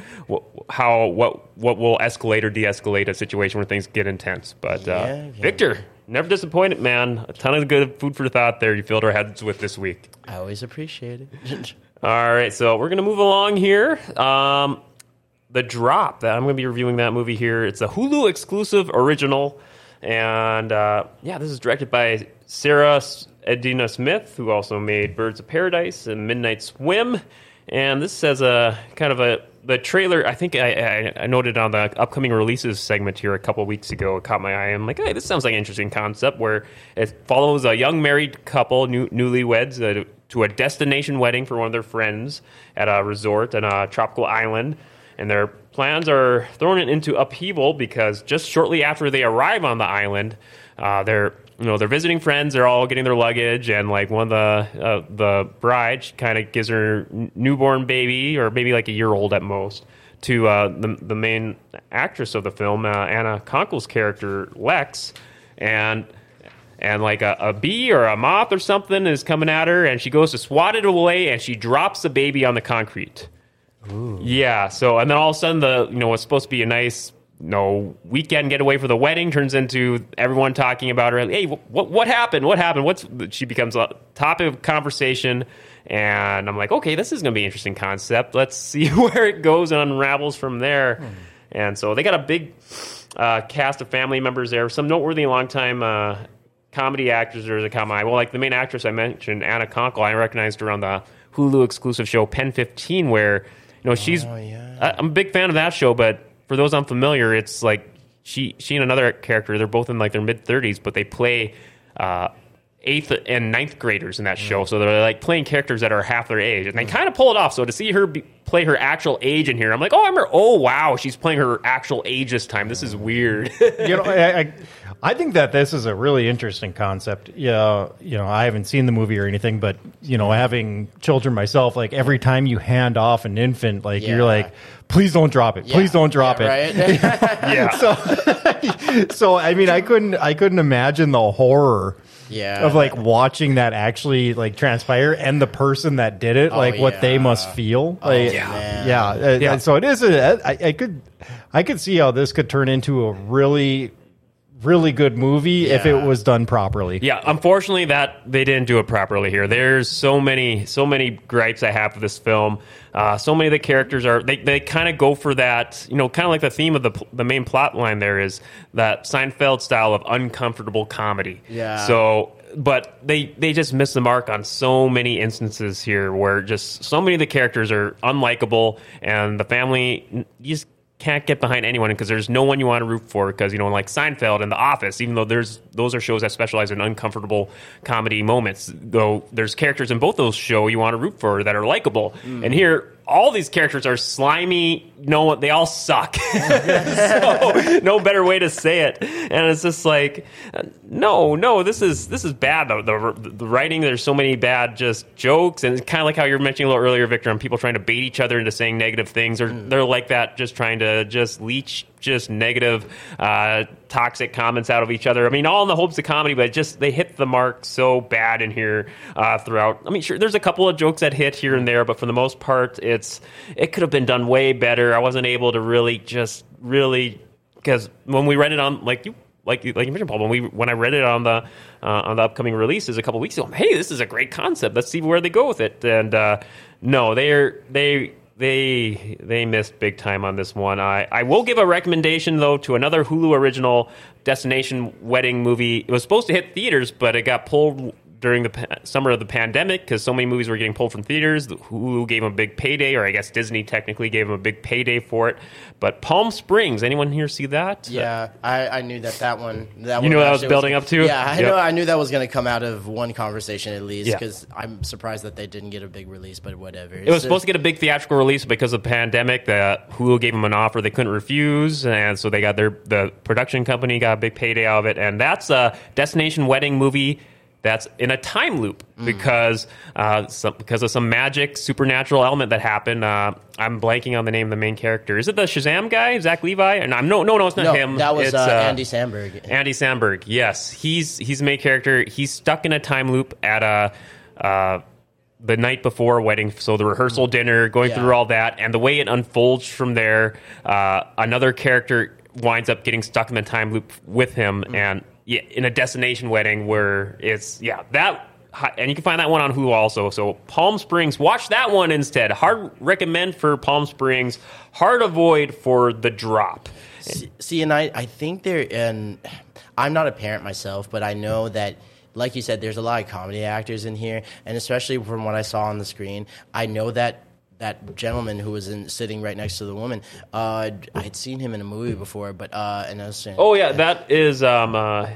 how what what will escalate or de-escalate a situation where things get intense. But uh, yeah, yeah. Victor, never disappointed, man. A ton of good food for thought there. You filled our heads with this week. I always appreciate it. All right, so we're going to move along here. Um, the Drop. That I'm going to be reviewing that movie here. It's a Hulu exclusive original. And uh, yeah, this is directed by Sarah Adina Smith, who also made Birds of Paradise and Midnight Swim. And this says a kind of a the trailer. I think I, I, I noted on the upcoming releases segment here a couple weeks ago. It caught my eye. I'm like, hey, this sounds like an interesting concept where it follows a young married couple, new, newlyweds, uh, to a destination wedding for one of their friends at a resort on a tropical island and their plans are thrown into upheaval because just shortly after they arrive on the island, uh, they're you know they're visiting friends. They're all getting their luggage, and like one of the uh, the bride kind of gives her newborn baby or maybe like a year old at most to uh, the the main actress of the film, uh, Anna Konkle's character Lex, and and like a, a bee or a moth or something is coming at her, and she goes to swat it away, and she drops the baby on the concrete. Yeah. So and then all of a sudden the you know what's supposed to be a nice you know weekend getaway for the wedding turns into everyone talking about her. Hey, what what happened? What happened? What's she becomes a topic of conversation. And I'm like, okay, this is going to be an interesting concept. Let's see where it goes and unravels from there. And so they got a big uh, cast of family members there. Some noteworthy longtime uh, comedy actors that are come. Well, like the main actress I mentioned, Anna Konkle, I recognized her on the Hulu exclusive show Pen 15, where you know she's. yeah. I, I'm a big fan of that show, but for those unfamiliar, it's like she she and another character. They're both in like their mid 30s, but they play. Uh, Eighth and ninth graders in that show, mm. so they're like playing characters that are half their age, and they mm. kind of pull it off. So to see her be, play her actual age in here, I'm like, oh, I'm her. Oh, wow, she's playing her actual age this time. This is weird. you know, I, I, I think that this is a really interesting concept. Yeah, you know, I haven't seen the movie or anything, but you know, having children myself, like every time you hand off an infant, like Yeah. you're like, please don't drop it, please don't drop Yeah, it. Right? yeah, So, I mean, I couldn't, I couldn't imagine the horror. Yeah. Of like watching that actually like transpire and the person that did it, like what they Oh, must feel. Like, yeah. man. yeah, uh, Yeah. and so it is. A, I, I could, I could see how this could turn into a really, really good movie if it was done properly. yeah. Unfortunately, that they didn't do it properly here. There's so many, so many gripes I have with this film. Uh, so many of the characters are they, they kind of go for that, you know, kind of like the theme of the the main plot line. There is that Seinfeld style of uncomfortable comedy. Yeah. So but they they just miss the mark on so many instances here where just so many of the characters are unlikable and the family you just can't get behind anyone because there's no one you want to root for because you know like Seinfeld and The Office even though there's those are shows that specialize in uncomfortable comedy moments though there's characters in both those shows you want to root for that are likable. Mm. And here all these characters are slimy no they all suck. So no better way to say it. And it's just like uh, no no this is this is bad the, the, the writing there's so many bad just jokes. And it's kind of like how you were mentioning a little earlier victor on people trying to bait each other into saying negative things. Or they're like that just trying to just leech just negative uh, toxic comments out of each other i mean all in the hopes of comedy but just they hit the mark so bad in here uh, throughout i mean sure there's a couple of jokes that hit here and there but for the most part it's it could have been done way better i wasn't able to really just really because when we read it on like you like like you mentioned, Paul, when we when I read it on the uh, on the upcoming releases a couple weeks ago, hey, this is a great concept. Let's see where they go with it. And uh, no, they're they they they missed big time on this one. I I will give a recommendation though to another Hulu original destination wedding movie. It was supposed to hit theaters, but it got pulled during the pa- summer of the pandemic because so many movies were getting pulled from theaters. The Hulu gave them a big payday, or I guess Disney technically gave them a big payday for it. But Palm Springs, anyone here see that? Yeah, I, I knew that that one. That You one knew that was building up to? Yeah, I Yep. know. I knew that was going to come out of one conversation at least. Yeah. Because I'm surprised that they didn't get a big release, but whatever. It was supposed to get a big theatrical release because of the pandemic. The Hulu gave them an offer they couldn't refuse, and so they got their the production company got a big payday out of it. And that's a destination wedding movie that's in a time loop because uh, some, because of some magic supernatural element that happened. Uh, I'm blanking on the name of the main character. Is it the Shazam guy, Zach Levi? And I'm no, no, no, it's not No, him. that was It's, uh, Andy Samberg. Andy Samberg, yes, he's he's the main character. He's stuck in a time loop at a uh, the night before a wedding, so the rehearsal dinner, going Yeah. through all that, and the way it unfolds from there. Uh, another character winds up getting stuck in the time loop with him, and yeah, in a destination wedding where it's yeah that. And you can find that one on Hulu also. So Palm Springs, watch that one instead. Hard recommend for Palm Springs. Hard avoid for The Drop. See- and I, I think there, and I'm not a parent myself, but I know that, like you said, there's a lot of comedy actors in here, and especially from what I saw on the screen, I know that that gentleman who was in, sitting right next to the woman, uh, I had seen him in a movie before, but uh, and I was saying, Oh yeah, that is um uh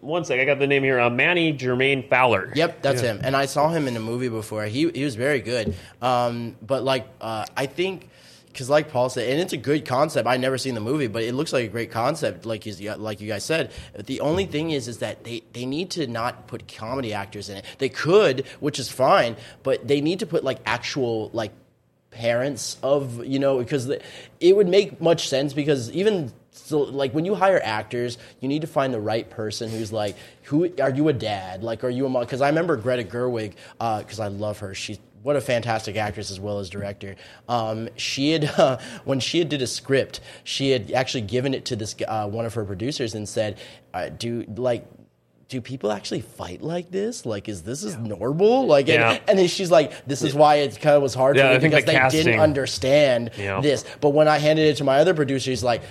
one sec, I got the name here. Uh, Manny Jermaine Fowler. Yep, that's him. And I saw him in a movie before. He he was very good. Um, but like uh, I think because like Paul said, and it's a good concept. I never seen the movie, but it looks like a great concept. Like you like you guys said. The only thing is is that they they need to not put comedy actors in it. They could, which is fine, but they need to put like actual like parents of you know because the, it would make much sense because even so like when you hire actors you need to find the right person who's like who are you a dad like are you a mom because i remember greta gerwig uh, because i love her she's what a fantastic actress as well as director. Um, she had uh, when she had did a script, she had actually given it to this uh, one of her producers and said, uh, "Do like." Do people actually fight like this? Like, is this is normal? Like, Yeah. and, and then she's like, "This is why it kind of was hard Yeah, for me I think because the they casting- didn't understand Yeah. this." But when I handed it to my other producer, he's like,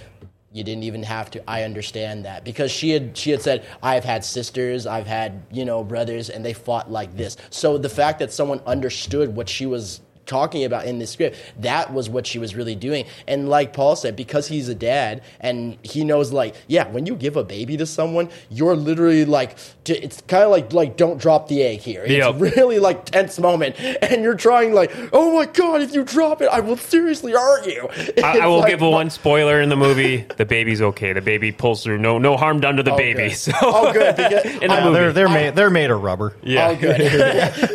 "You didn't even have to. I understand that because she had she had said I've had sisters, I've had you know brothers, and they fought like this. So the fact that someone understood what she was talking about in the script that was what she was really doing and like paul said because he's a dad and he knows like yeah when you give a baby to someone you're literally like it's kind of like like don't drop the egg here it's Yep. really like tense moment and you're trying like oh my god if you drop it i will seriously hurt you I, I will give one spoiler in the movie. The baby's okay. The baby pulls through. No, no harm done to the Oh, baby. good. So oh good because In the I- Uh, they're movie. they're I- made they're made of rubber. yeah, Oh, good.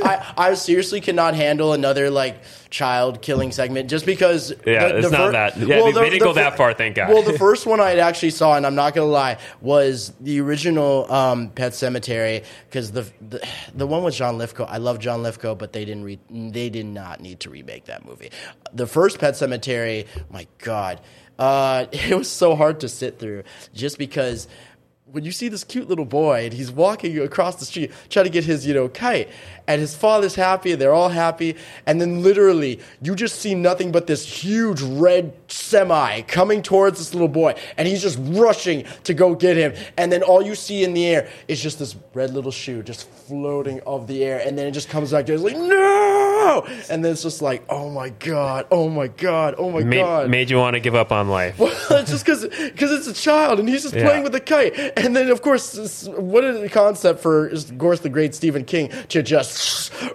I, I seriously cannot handle another like child killing segment just because. Yeah, it's not that. Yeah, they- they didn't go that far, thank God. Well, the first one I actually saw, and I'm not gonna lie, was the original um, Pet Sematary because the, the the one with John Lithgow. I love John Lithgow, but they didn't re- they did not need to remake that movie. The first Pet Sematary, my God, uh, it was so hard to sit through just because when you see this cute little boy and he's walking across the street trying to get his you know kite and his father's happy and they're all happy and then literally you just see nothing but this huge red semi coming towards this little boy and he's just rushing to go get him and then all you see in the air is just this red little shoe just floating off the air and then it just comes back to it's like no and then it's just like oh my god oh my god oh my made, god made you want to give up on life. well, it's just because it's a child and he's just Yeah. playing with a kite. And then, of course, what a concept for, of course, the great Stephen King to just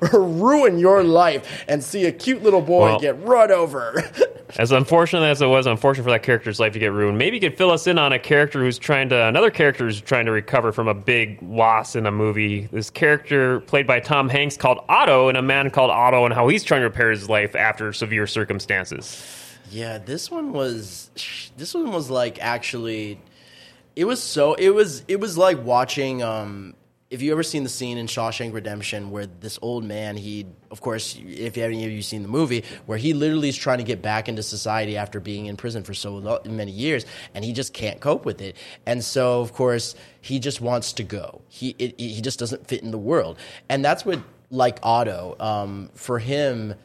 ruin your life and see a cute little boy Well- get run over. As unfortunate as it was, unfortunate for that character's life to get ruined. Maybe you could fill us in on a character who's trying to, another character who's trying to recover from a big loss in a movie. This character played by Tom Hanks called Otto, and a man called Otto, and how he's trying to repair his life after severe circumstances. Yeah, this one was this one was like actually it was so it was it was like watching um if you ever seen the scene in Shawshank Redemption where this old man he of course if any of you seen the movie where he literally is trying to get back into society after being in prison for so lo- many years and he just can't cope with it and so of course he just wants to go he it, he just doesn't fit in the world and that's what like Otto um for him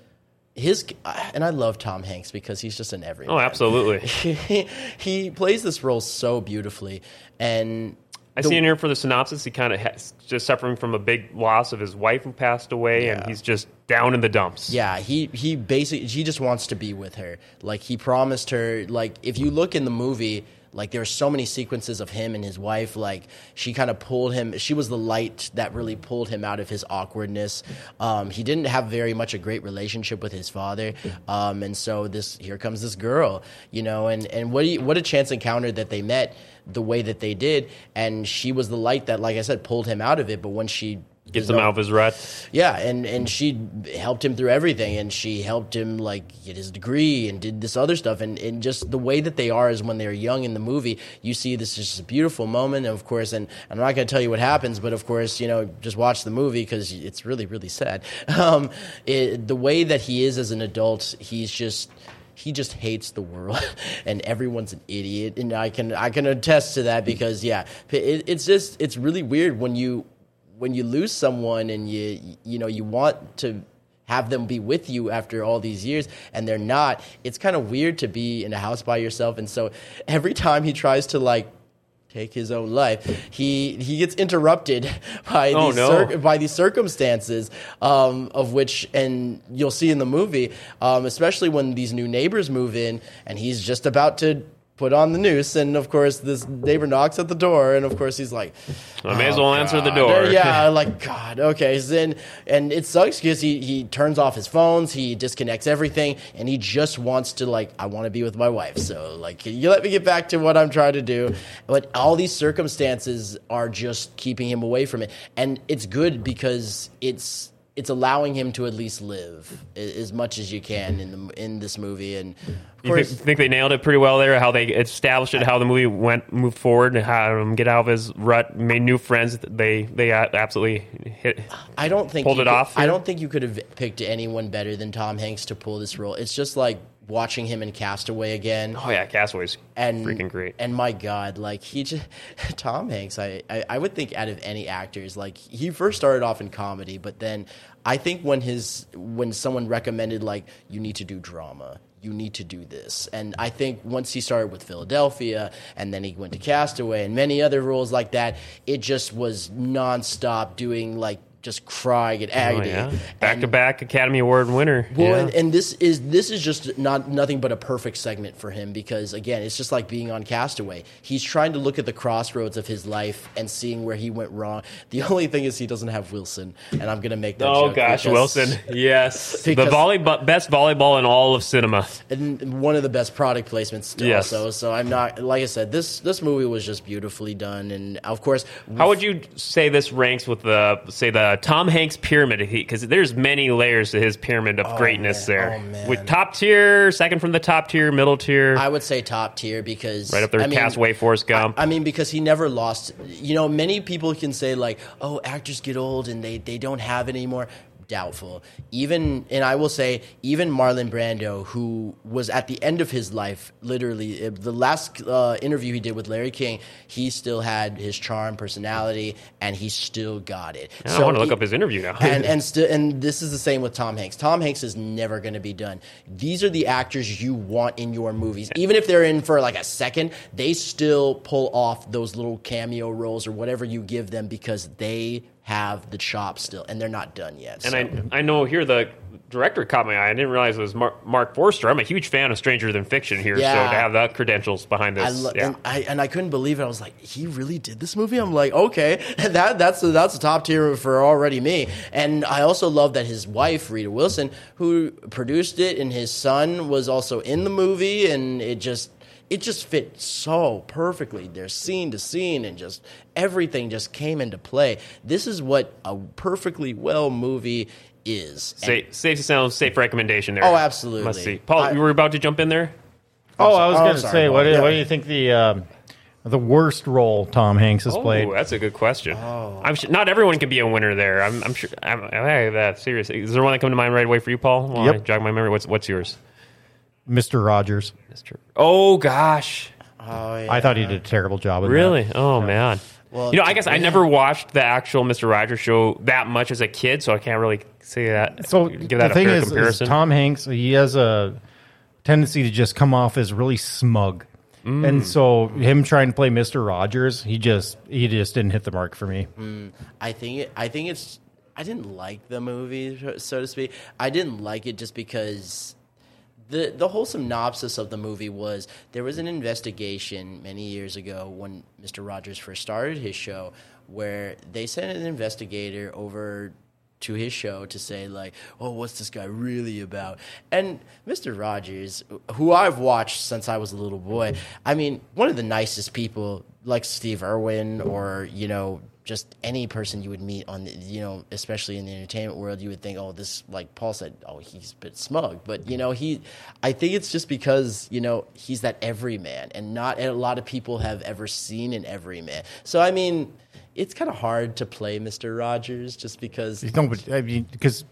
his and I love Tom Hanks because he's just an everyman. Oh, absolutely. he, he plays this role so beautifully, and I the- see in here for the synopsis, he kind of has just suffering from a big loss of his wife who passed away, and he's just down in the dumps. Yeah, he he basically he just wants to be with her. Like he promised her. Like if you look in the movie, like there are so many sequences of him and his wife. Like she kind of pulled him. She was the light that really pulled him out of his awkwardness. Um, he didn't have very much a great relationship with his father, um, and so this here comes this girl, you know, and and what you, what a chance encounter that they met the way that they did, and she was the light that, like I said, pulled him out of it. But when she Gets him out of his rut. yeah, and and she helped him through everything, and she helped him like get his degree and did this other stuff, and and just the way that they are is when they're young in the movie, you see this is just a beautiful moment, and of course, and I'm not going to tell you what happens, but of course, you know, just watch the movie because it's really really sad. Um, it, the way that he is as an adult, he's just he just hates the world and everyone's an idiot and i can i can attest to that because yeah it, it's just it's really weird when you when you lose someone and you you know you want to have them be with you after all these years and they're not it's kind of weird to be in a house by yourself and so every time he tries to like take his own life he he gets interrupted by Oh, these no. cir- by these circumstances um, of which and you'll see in the movie um, especially when these new neighbors move in and he's just about to put on the noose and of course this neighbor knocks at the door and of course he's like I may as "Oh, well answer the door. yeah like god okay. So then and it sucks because he, he turns off his phones he disconnects everything and he just wants to like i want to be with my wife. So like can you let me get back to what i'm trying to do? But all these circumstances are just keeping him away from it. And it's good because it's it's allowing him to at least live as much as you can in the in this movie. And of You think, course, think they nailed it pretty well there? How they established it, how the movie went moved forward, and how him get out of his rut, made new friends. They they absolutely hit. I don't think pulled it could- off I don't think you could have picked anyone better than Tom Hanks to pull this role. It's just like watching him in Castaway again. Oh yeah, Castaway's and freaking great. And my God, like he just Tom Hanks, I, I I would think out of any actors, like he first started off in comedy, but then I think when his when someone recommended like you need to do drama. You need to do this. And I think once he started with Philadelphia and then he went to Castaway and many other roles like that, it just was nonstop doing like just crying oh, and Oh, yeah, back And- to back Academy Award winner. well, yeah. and, and this is this is just not nothing but a perfect segment for him because again, it's just like being on Castaway. He's trying to look at the crossroads of his life and seeing where he went wrong. The only thing is he doesn't have Wilson, and I'm gonna make that. oh gosh, because- Wilson, yes, the volleyball best volleyball in all of cinema. and one of the best product placements still. Yes. So, so I'm not like I said. This this movie was just beautifully done, and of course, How would you say this ranks with the say the Uh, Tom Hanks pyramid? Because there's many layers to his pyramid of oh, greatness man. there. Oh. With top tier, second from the top tier, middle tier, I would say top tier because right up there. I mean, Castaway, Forrest Gump. I mean, because he never lost. You know, many people can say like, "Oh, actors get old and they they don't have it anymore." Doubtful. Even and I will say, even Marlon Brando, who was at the end of his life, literally uh, the last uh, interview he did with Larry King, he still had his charm, personality, and he still got it. I want to look he- up his interview now. and and still and this is the same with Tom Hanks. Tom Hanks is never going to be done. These are the actors you want in your movies. Even if they're in for like a second, they still pull off those little cameo roles or whatever you give them because they have the chops still and they're not done yet. And So- I, I know here the director caught my eye. I didn't realize it was Marc, Marc Forster. I'm a huge fan of Stranger Than Fiction here, Yeah. so to have the credentials behind this, I lo- yeah. and I and I couldn't believe it. I was like, he really did this movie. I'm like, okay, that that's a, that's a top tier for already me. And I also love that his wife Rita Wilson, who produced it, and his son was also in the movie, and it just it just fit so perfectly. There's scene to scene, and just everything just came into play. This is what a perfectly well movie is. And- Safe, safe sounds safe recommendation there. Oh, absolutely. Must see. Paul, I- you were about to jump in there. Oh, I was Oh, going to say, what, do- Yeah. what do you think the um, the worst role Tom Hanks has played? Oh, that's a good question. Oh. I'm sure, not everyone can be a winner there. I'm, I'm sure. I'm, I, that seriously. Is there one that come to mind right away for you, Paul? While Yep. I jog my memory. What's what's yours? Mr. Rogers. Mr. Oh gosh, oh, yeah. I thought he did a terrible job. With really? Oh man. Well, you know, I guess I never watched the actual Mr. Rogers show that much as a kid, so I can't really say that. That. So give that the a thing fair is, is, comparison. Tom Hanks. He has a tendency to just come off as really smug, Mm. and so him trying to play Mr. Rogers, he just he just didn't hit the mark for me. I think it, I think it's I didn't like the movie so to speak. I didn't like it just because the the whole synopsis of the movie was there was an investigation many years ago when Mr. Rogers first started his show where they sent an investigator over to his show to say like, "Oh, what's this guy really about?" And Mr. Rogers, who I've watched since I was a little boy, I mean, one of the nicest people, like Steve Irwin, or you know, just any person you would meet on, the, you know, especially in the entertainment world, you would think, "Oh, this," like Paul said, "Oh, he's a bit smug," but you know, he, I think it's just because you know he's that everyman, and not a lot of people have ever seen an everyman. So I mean. It's kind of hard to play Mr. Rogers just because No, but I mean, because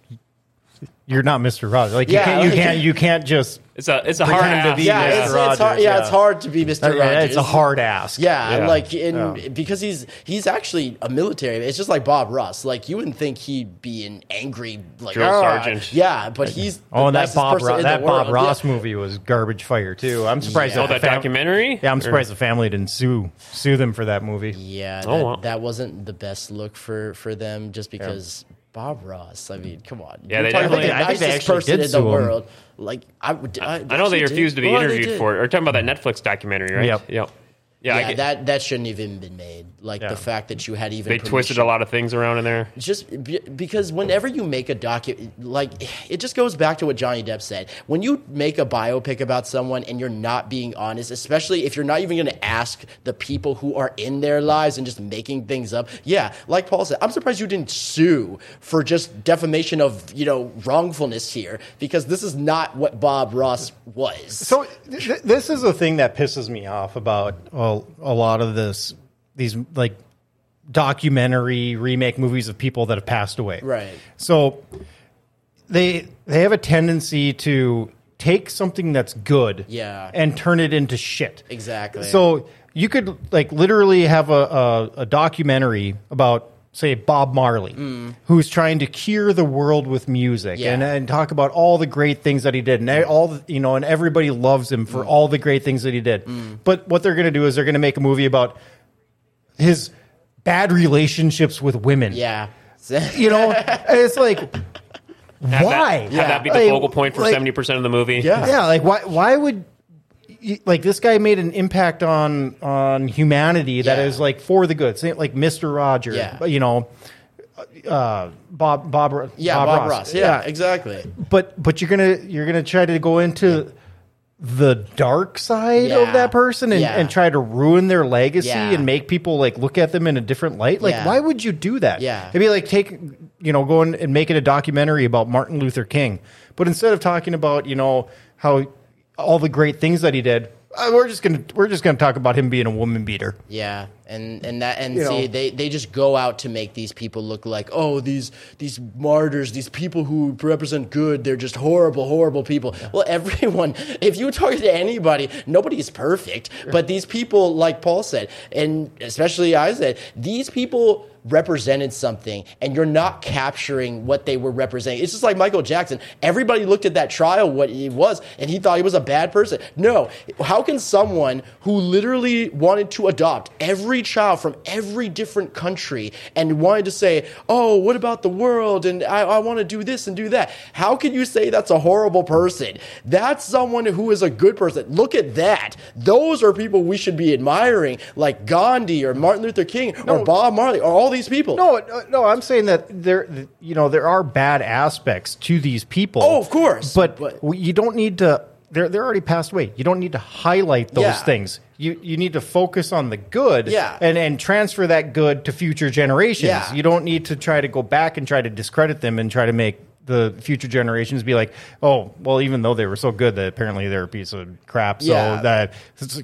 you're not Mr. Rogers. Like you can't, you like- can't, you can't just. it's a it's a Pretend hard to ask. be yeah, Mr. it's, it's hard. Yeah, yeah. it's hard to be Mr. Rogers. It's a hard ask. Yeah, Yeah. like in Yeah. because he's he's actually a military. It's just like Bob Ross. Like you wouldn't think he'd be an angry like Drill "Ah." sergeant. Yeah, but he's the Oh, and that Bob person Ro- that Bob. Ross Yeah. movie was garbage fire too. I'm surprised. Yeah. Oh, that that the fam- documentary. Yeah, I'm Or- surprised the family didn't sue sue them for that movie. Yeah, that, Oh, wow. that wasn't the best look for for them just because. Bob Ross. I mean, come on. Yeah, You're they talking about definitely- the I think they actually person did in the sue him. world. Like I would. I, I know they refused to be Well, interviewed for it. Or talking about that Netflix documentary, right? Yep. Yep. Yeah, yeah, get- that that shouldn't even been made. Like Yeah. the fact that you had even They twisted a lot of things around in there. just be- because whenever you make a docu like it just goes back to what Johnny Depp said. When you make a biopic about someone and you're not being honest, especially if you're not even going to ask the people who are in their lives and just making things up. Yeah, like Paul said, I'm surprised you didn't sue for just defamation of, you know, wrongfulness here because this is not what Bob Ross was. So th- th- this is the thing that pisses me off about well, a lot of this, these like documentary remake movies of people that have passed away. Right. So they they have a tendency to take something that's good, Yeah. and turn it into shit. Exactly. So you could like literally have a, a, a documentary about say Bob Marley, who's trying to cure the world with music Mm. Yeah. and, and talk about all the great things that he did and all the, you know and everybody loves him Mm. for all the great things that he did. But what they're going to do is they're going to make a movie about his bad relationships with women. yeah. You know, And it's like Have why? That, have that be the Like- focal point for like- seventy percent of the movie. Yeah. yeah, like why? Why would y- like this guy made an impact on on humanity that Yeah. is like for the good? Say, like Mister Roger, Yeah. you know, uh, Bob Bob Yeah, Bob, Ross. Yeah, exactly. But but you're gonna you're gonna try to go into the dark side Yeah. of that person and, Yeah. and try to ruin their legacy Yeah. and make people like look at them in a different light. Like, Yeah. why would you do that? Yeah. It'd be like take you know, going and making a documentary about Martin Luther King. But instead of talking about, you know, how all the great things that he did, uh, we're just gonna we're just gonna talk about him being a woman beater. Yeah, and and that and You see know. they they just go out to make these people look like oh these these martyrs these people who represent good they're just horrible horrible people. Well, everyone if you talk to anybody nobody is perfect, but these people like Paul said and especially I said these people represented something and you're not capturing what they were representing. It's just like Michael Jackson. Everybody looked at that trial what he was and he thought he was a bad person. No. How can someone who literally wanted to adopt every child from every different country and wanted to say, "Oh, what about the world and I, I want to do this and do that." How can you say that's a horrible person? That's someone who is a good person. Look at that. Those are people we should be admiring like Gandhi or Martin Luther King or Bob Marley or all these people. No, no, no, I'm saying that there, you know, there are bad aspects to these people. Oh, of course, but, but- you don't need to. They're they're already passed away. You don't need to highlight those Yeah. things. You you need to focus on the good, Yeah. and and transfer that good to future generations. Yeah. You don't need to try to go back and try to discredit them and try to make the future generations be like, oh, well, even though they were so good, that apparently they're a piece of crap. So Yeah. that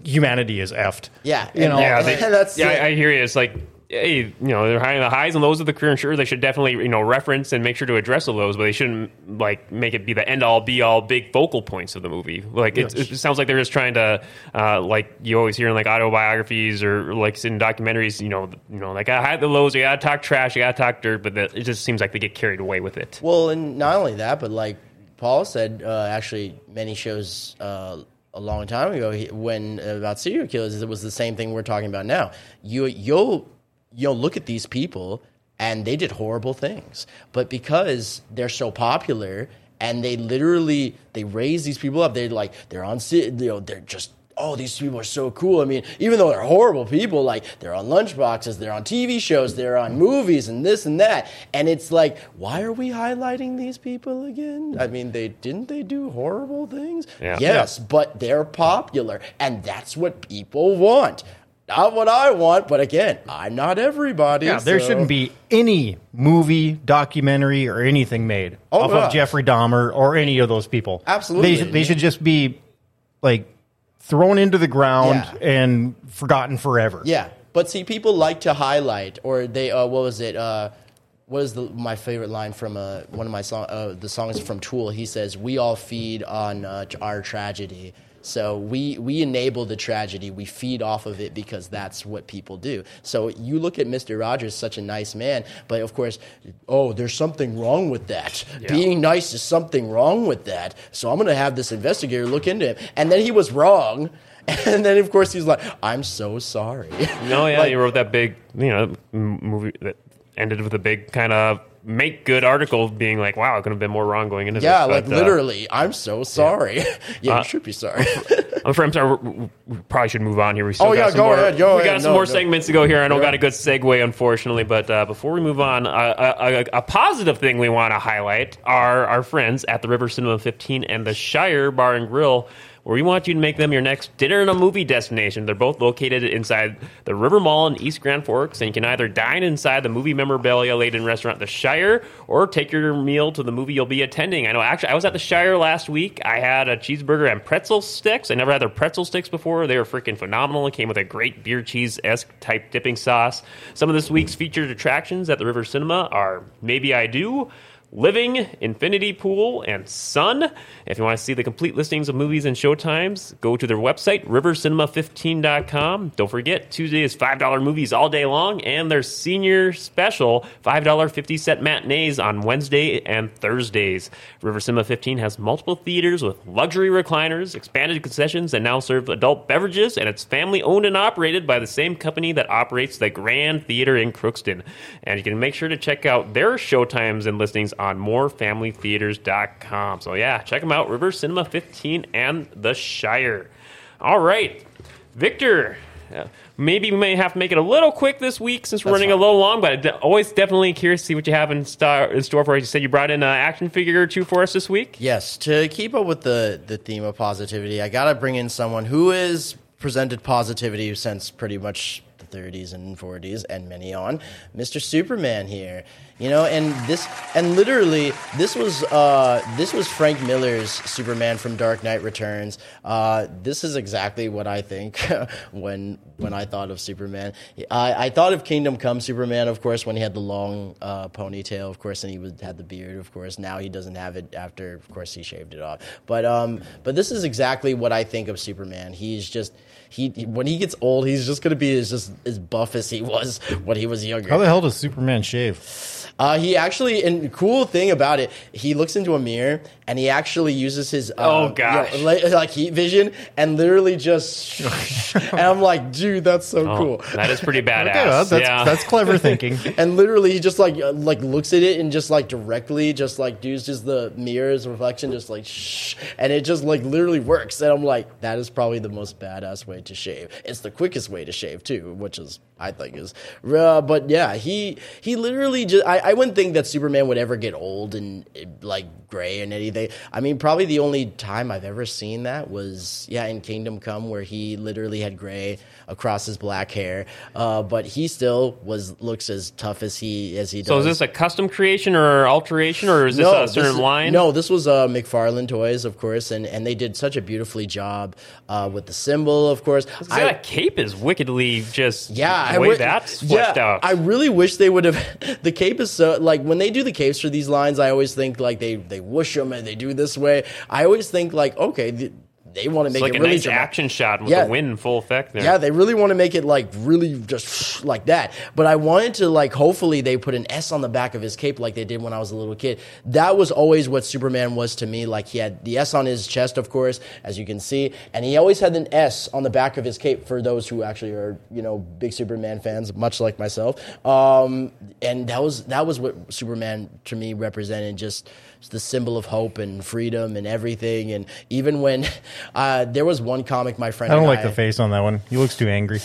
humanity is effed. Yeah, you and know. Yeah, they, That's yeah. I, I hear you. It's like, hey, you know, they're high the highs and lows of the career. And sure, they should definitely, you know, reference and make sure to address the lows, but they shouldn't like make it be the end all be all big focal points of the movie. Like it's, it sounds like they're just trying to, uh, like you always hear in like autobiographies or like in documentaries, you know, you know, like I hide the lows, you gotta talk trash, you gotta talk dirt, but that, it just seems like they get carried away with it. Well, and not only that, but like Paul said, uh, actually, many shows uh, a long time ago when about serial killers, it was the same thing we're talking about now. You you'll you'll look at these people and they did horrible things, but because they're so popular and they literally they raise these people up, they're like they're on you know they're just oh, these people are so cool. I mean, even though they're horrible people, like they're on lunchboxes, they're on TV shows, they're on movies and this and that. And it's like, why are we highlighting these people again? I mean, they didn't they do horrible things? Yeah. Yes, but they're popular, and that's what people want. Not what I want, but again, I'm not everybody. Yeah, there so- shouldn't be any movie, documentary, or anything made Oh, off of Jeffrey Dahmer or any of those people. Absolutely. they should, they should just be like thrown into the ground Yeah. and forgotten forever. Yeah, but see, people like to highlight, or they, uh, what was it? Uh, what is the, my favorite line from uh, one of my song, uh, the songs from Tool? He says, "We all feed on uh, our tragedy." So we we enable the tragedy. We feed off of it because that's what people do. So you look at Mister Rogers, such a nice man, but of course, oh, there's something wrong with that. Being nice is something wrong with that. So I'm going to have this investigator look into him, and then he was wrong. And then, of course, he's like, "I'm so sorry." No, yeah, Like- you wrote that big, you know, movie that ended with a big kind of make good article being like, wow, it could have been more wrong going into Yeah, this. Yeah, like uh, literally, I'm so sorry. Yeah, Uh, you should be sorry. I'm afraid, I'm sorry. We, we probably should move on here. We still Oh, got yeah, some go more, ahead, go we got ahead. some No, more no. segments to go here. I don't Yeah. got a good segue, unfortunately. But uh, before we move on, uh, a, a, a positive thing we want to highlight are our friends at the River Cinema 15 and the Shire Bar and Grill. We want you to make them your next dinner and a movie destination. They're both located inside the River Mall in East Grand Forks, and you can either dine inside the movie memorabilia laden restaurant, The Shire, or take your meal to the movie you'll be attending. I know, actually, I was at The Shire last week. I had a cheeseburger and pretzel sticks. I never had their pretzel sticks before. They were freaking phenomenal. It came with a great beer cheese esque type dipping sauce. Some of this week's featured attractions at the River Cinema are Maybe I Do. Living, Infinity Pool, and Sun. If you want to see the complete listings of movies and showtimes, go to their website, rivercinema15.com. Don't forget, Tuesday is $5 movies all day long, and their senior special, $5 50 cent matinees on Wednesday and Thursdays. River Cinema 15 has multiple theaters with luxury recliners, expanded concessions, and now serve adult beverages, and it's family owned and operated by the same company that operates the Grand Theater in Crookston. And you can make sure to check out their showtimes and listings on morefamilytheaters.com. So, yeah, check them out River Cinema 15 and The Shire. All right, Victor. uh, maybe we may have to make it a little quick this week since we're running a little long, but always definitely curious to see what you have in, star- in store for us. You said you brought in an action figure or two for us this week. Yes, to keep up with the the theme of positivity, I gotta bring in someone who is presented positivity since pretty much the 30s and 40s and many on, Mr. Superman here. You know, and this and literally this was uh, this was Frank Miller's Superman from Dark Knight Returns. Uh, this is exactly what I think when when I thought of Superman. I, I thought of Kingdom Come Superman, of course, when he had the long uh, ponytail, of course, and he was, had the beard, of course. Now he doesn't have it after, of course, he shaved it off. But um, but this is exactly what I think of Superman. He's just he when he gets old, he's just gonna be as just as buff as he was when he was younger. How the hell does Superman shave? Uh, he actually, and cool thing about it, he looks into a mirror and he actually uses his uh, Oh, gosh. you know, like, like heat vision and literally just. and I'm like, dude, that's so Oh, cool. That is pretty badass. Okay, well, that's, yeah. that's clever thinking. and literally, he just like uh, like looks at it and just like directly, just like uses the mirror's reflection, just like shh, and it just like literally works. And I'm like, that is probably the most badass way to shave. It's the quickest way to shave too, which is I think is. Uh, but yeah, he he literally just I, I wouldn't think that Superman would ever get old and uh, like gray and anything. I mean, probably the only time I've ever seen that was yeah in Kingdom Come, where he literally had gray across his black hair. Uh, but he still was looks as tough as he as he does. so is this a custom creation or alteration, or is this a certain is- line? No, this was uh, McFarlane Toys, of course, and, and they did such a beautifully job uh, with the symbol, of course. So that cape is wickedly just yeah, the way wi- that's fleshed yeah, out. I really wish they would have. The cape is so like when they do the capes for these lines, I always think like they they whoosh them and they do this way. I always think like okay, th- they want to make like it a really nice dramatic. action shot with Yeah. the wind in full effect there. Yeah, they really want to make it like really just like that. But I wanted to like hopefully they put an S on the back of his cape like they did when I was a little kid. That was always what Superman was to me. Like he had the S on his chest, of course, as you can see, and he always had an S on the back of his cape for those who actually are you know big Superman fans, much like myself. Um, and that was that was what Superman to me represented just the symbol of hope and freedom and everything. And even when uh, there was one comic my friend I don't like the face on that one. He looks too angry.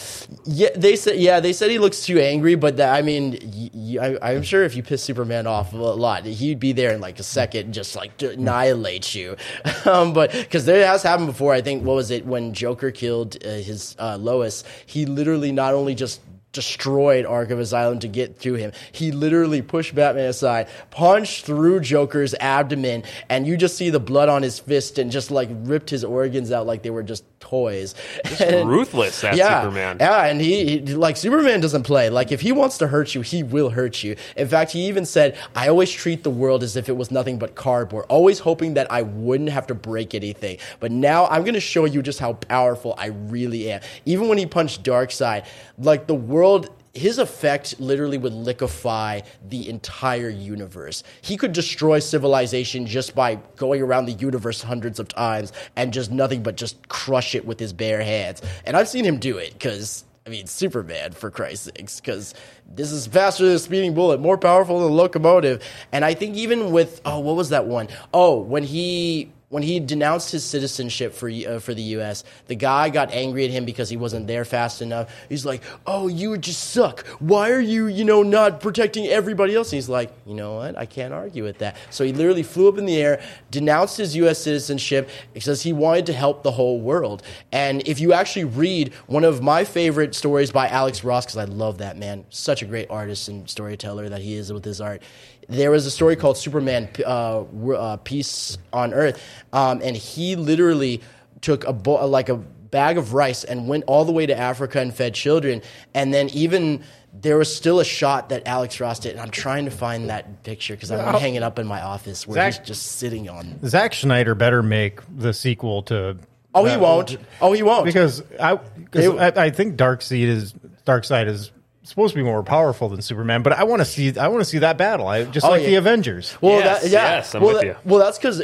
yeah, they said yeah, they said he looks too angry, but that, I mean, y- y- I, am sure if you piss Superman off a lot, he'd be there in like a second, and just like annihilate you. um, but because there has happened before, I think what was it when Joker killed uh, his uh, Lois? He literally not only just destroyed Arkham Asylum to get to him. He literally pushed Batman aside, punched through Joker's abdomen, and you just see the blood on his fist and just like ripped his organs out like they were just toys. And- Ruthless, that Superman. yeah, and he, he like Superman doesn't play. Like if he wants to hurt you, he will hurt you. In fact, he even said, "I always treat the world as if it was nothing but cardboard, always hoping that I wouldn't have to break anything. But now I'm going to show you just how powerful I really am." Even when he punched Darkseid, like the world his effect literally would liquefy the entire universe. He could destroy civilization just by going around the universe hundreds of times and just nothing but just crush it with his bare hands. And I've seen him do it because I mean, Superman, for Christ's sakes, because this is faster than a speeding bullet, more powerful than a locomotive. And I think even with, oh, what was that one? Oh, when he when he denounced his citizenship for uh, for the U.S., the guy got angry at him because he wasn't there fast enough. He's like, "Oh, you just suck. Why are you, you know, not protecting everybody else?" And he's like, "You know what? I can't argue with that." So he literally flew up in the air, denounced his U.S. citizenship because he wanted to help the whole world. And if you actually read one of my favorite stories by Alex Ross, because I love that man, such a great artist and storyteller that he is with his art there was a story called Superman uh, uh, Peace on Earth, um, and he literally took a bo- like a bag of rice and went all the way to Africa and fed children, and then even there was still a shot that Alex Ross did, and I'm trying to find that picture because I'm hanging up in my office where Zack- he's just sitting on. Zack Snyder better make the sequel to. Oh, he uh, won't. Oh, he won't. because I, cause They- I I think Darkseid is Darkseid is supposed to be more powerful than Superman, but I want to see I want to see that battle. I just Oh, like yeah. the Avengers. Well, Yes, that, yeah. yes, I'm well, with that- you. Well, that's because,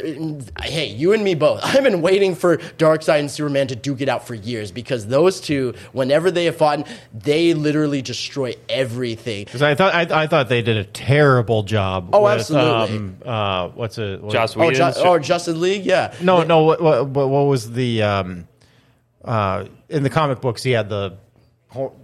hey, you and me both. I've been waiting for Darkseid and Superman to duke it out for years because those two, whenever they have fought, they literally destroy everything. Because I thought I, I thought they did a terrible job. Oh, with, absolutely. Um, uh, what's it? What, Joss Oh, Whedon. Ju- oh, Justice League, yeah. No, no. What, what, what what was the um, uh, in the comic books? He had the ho-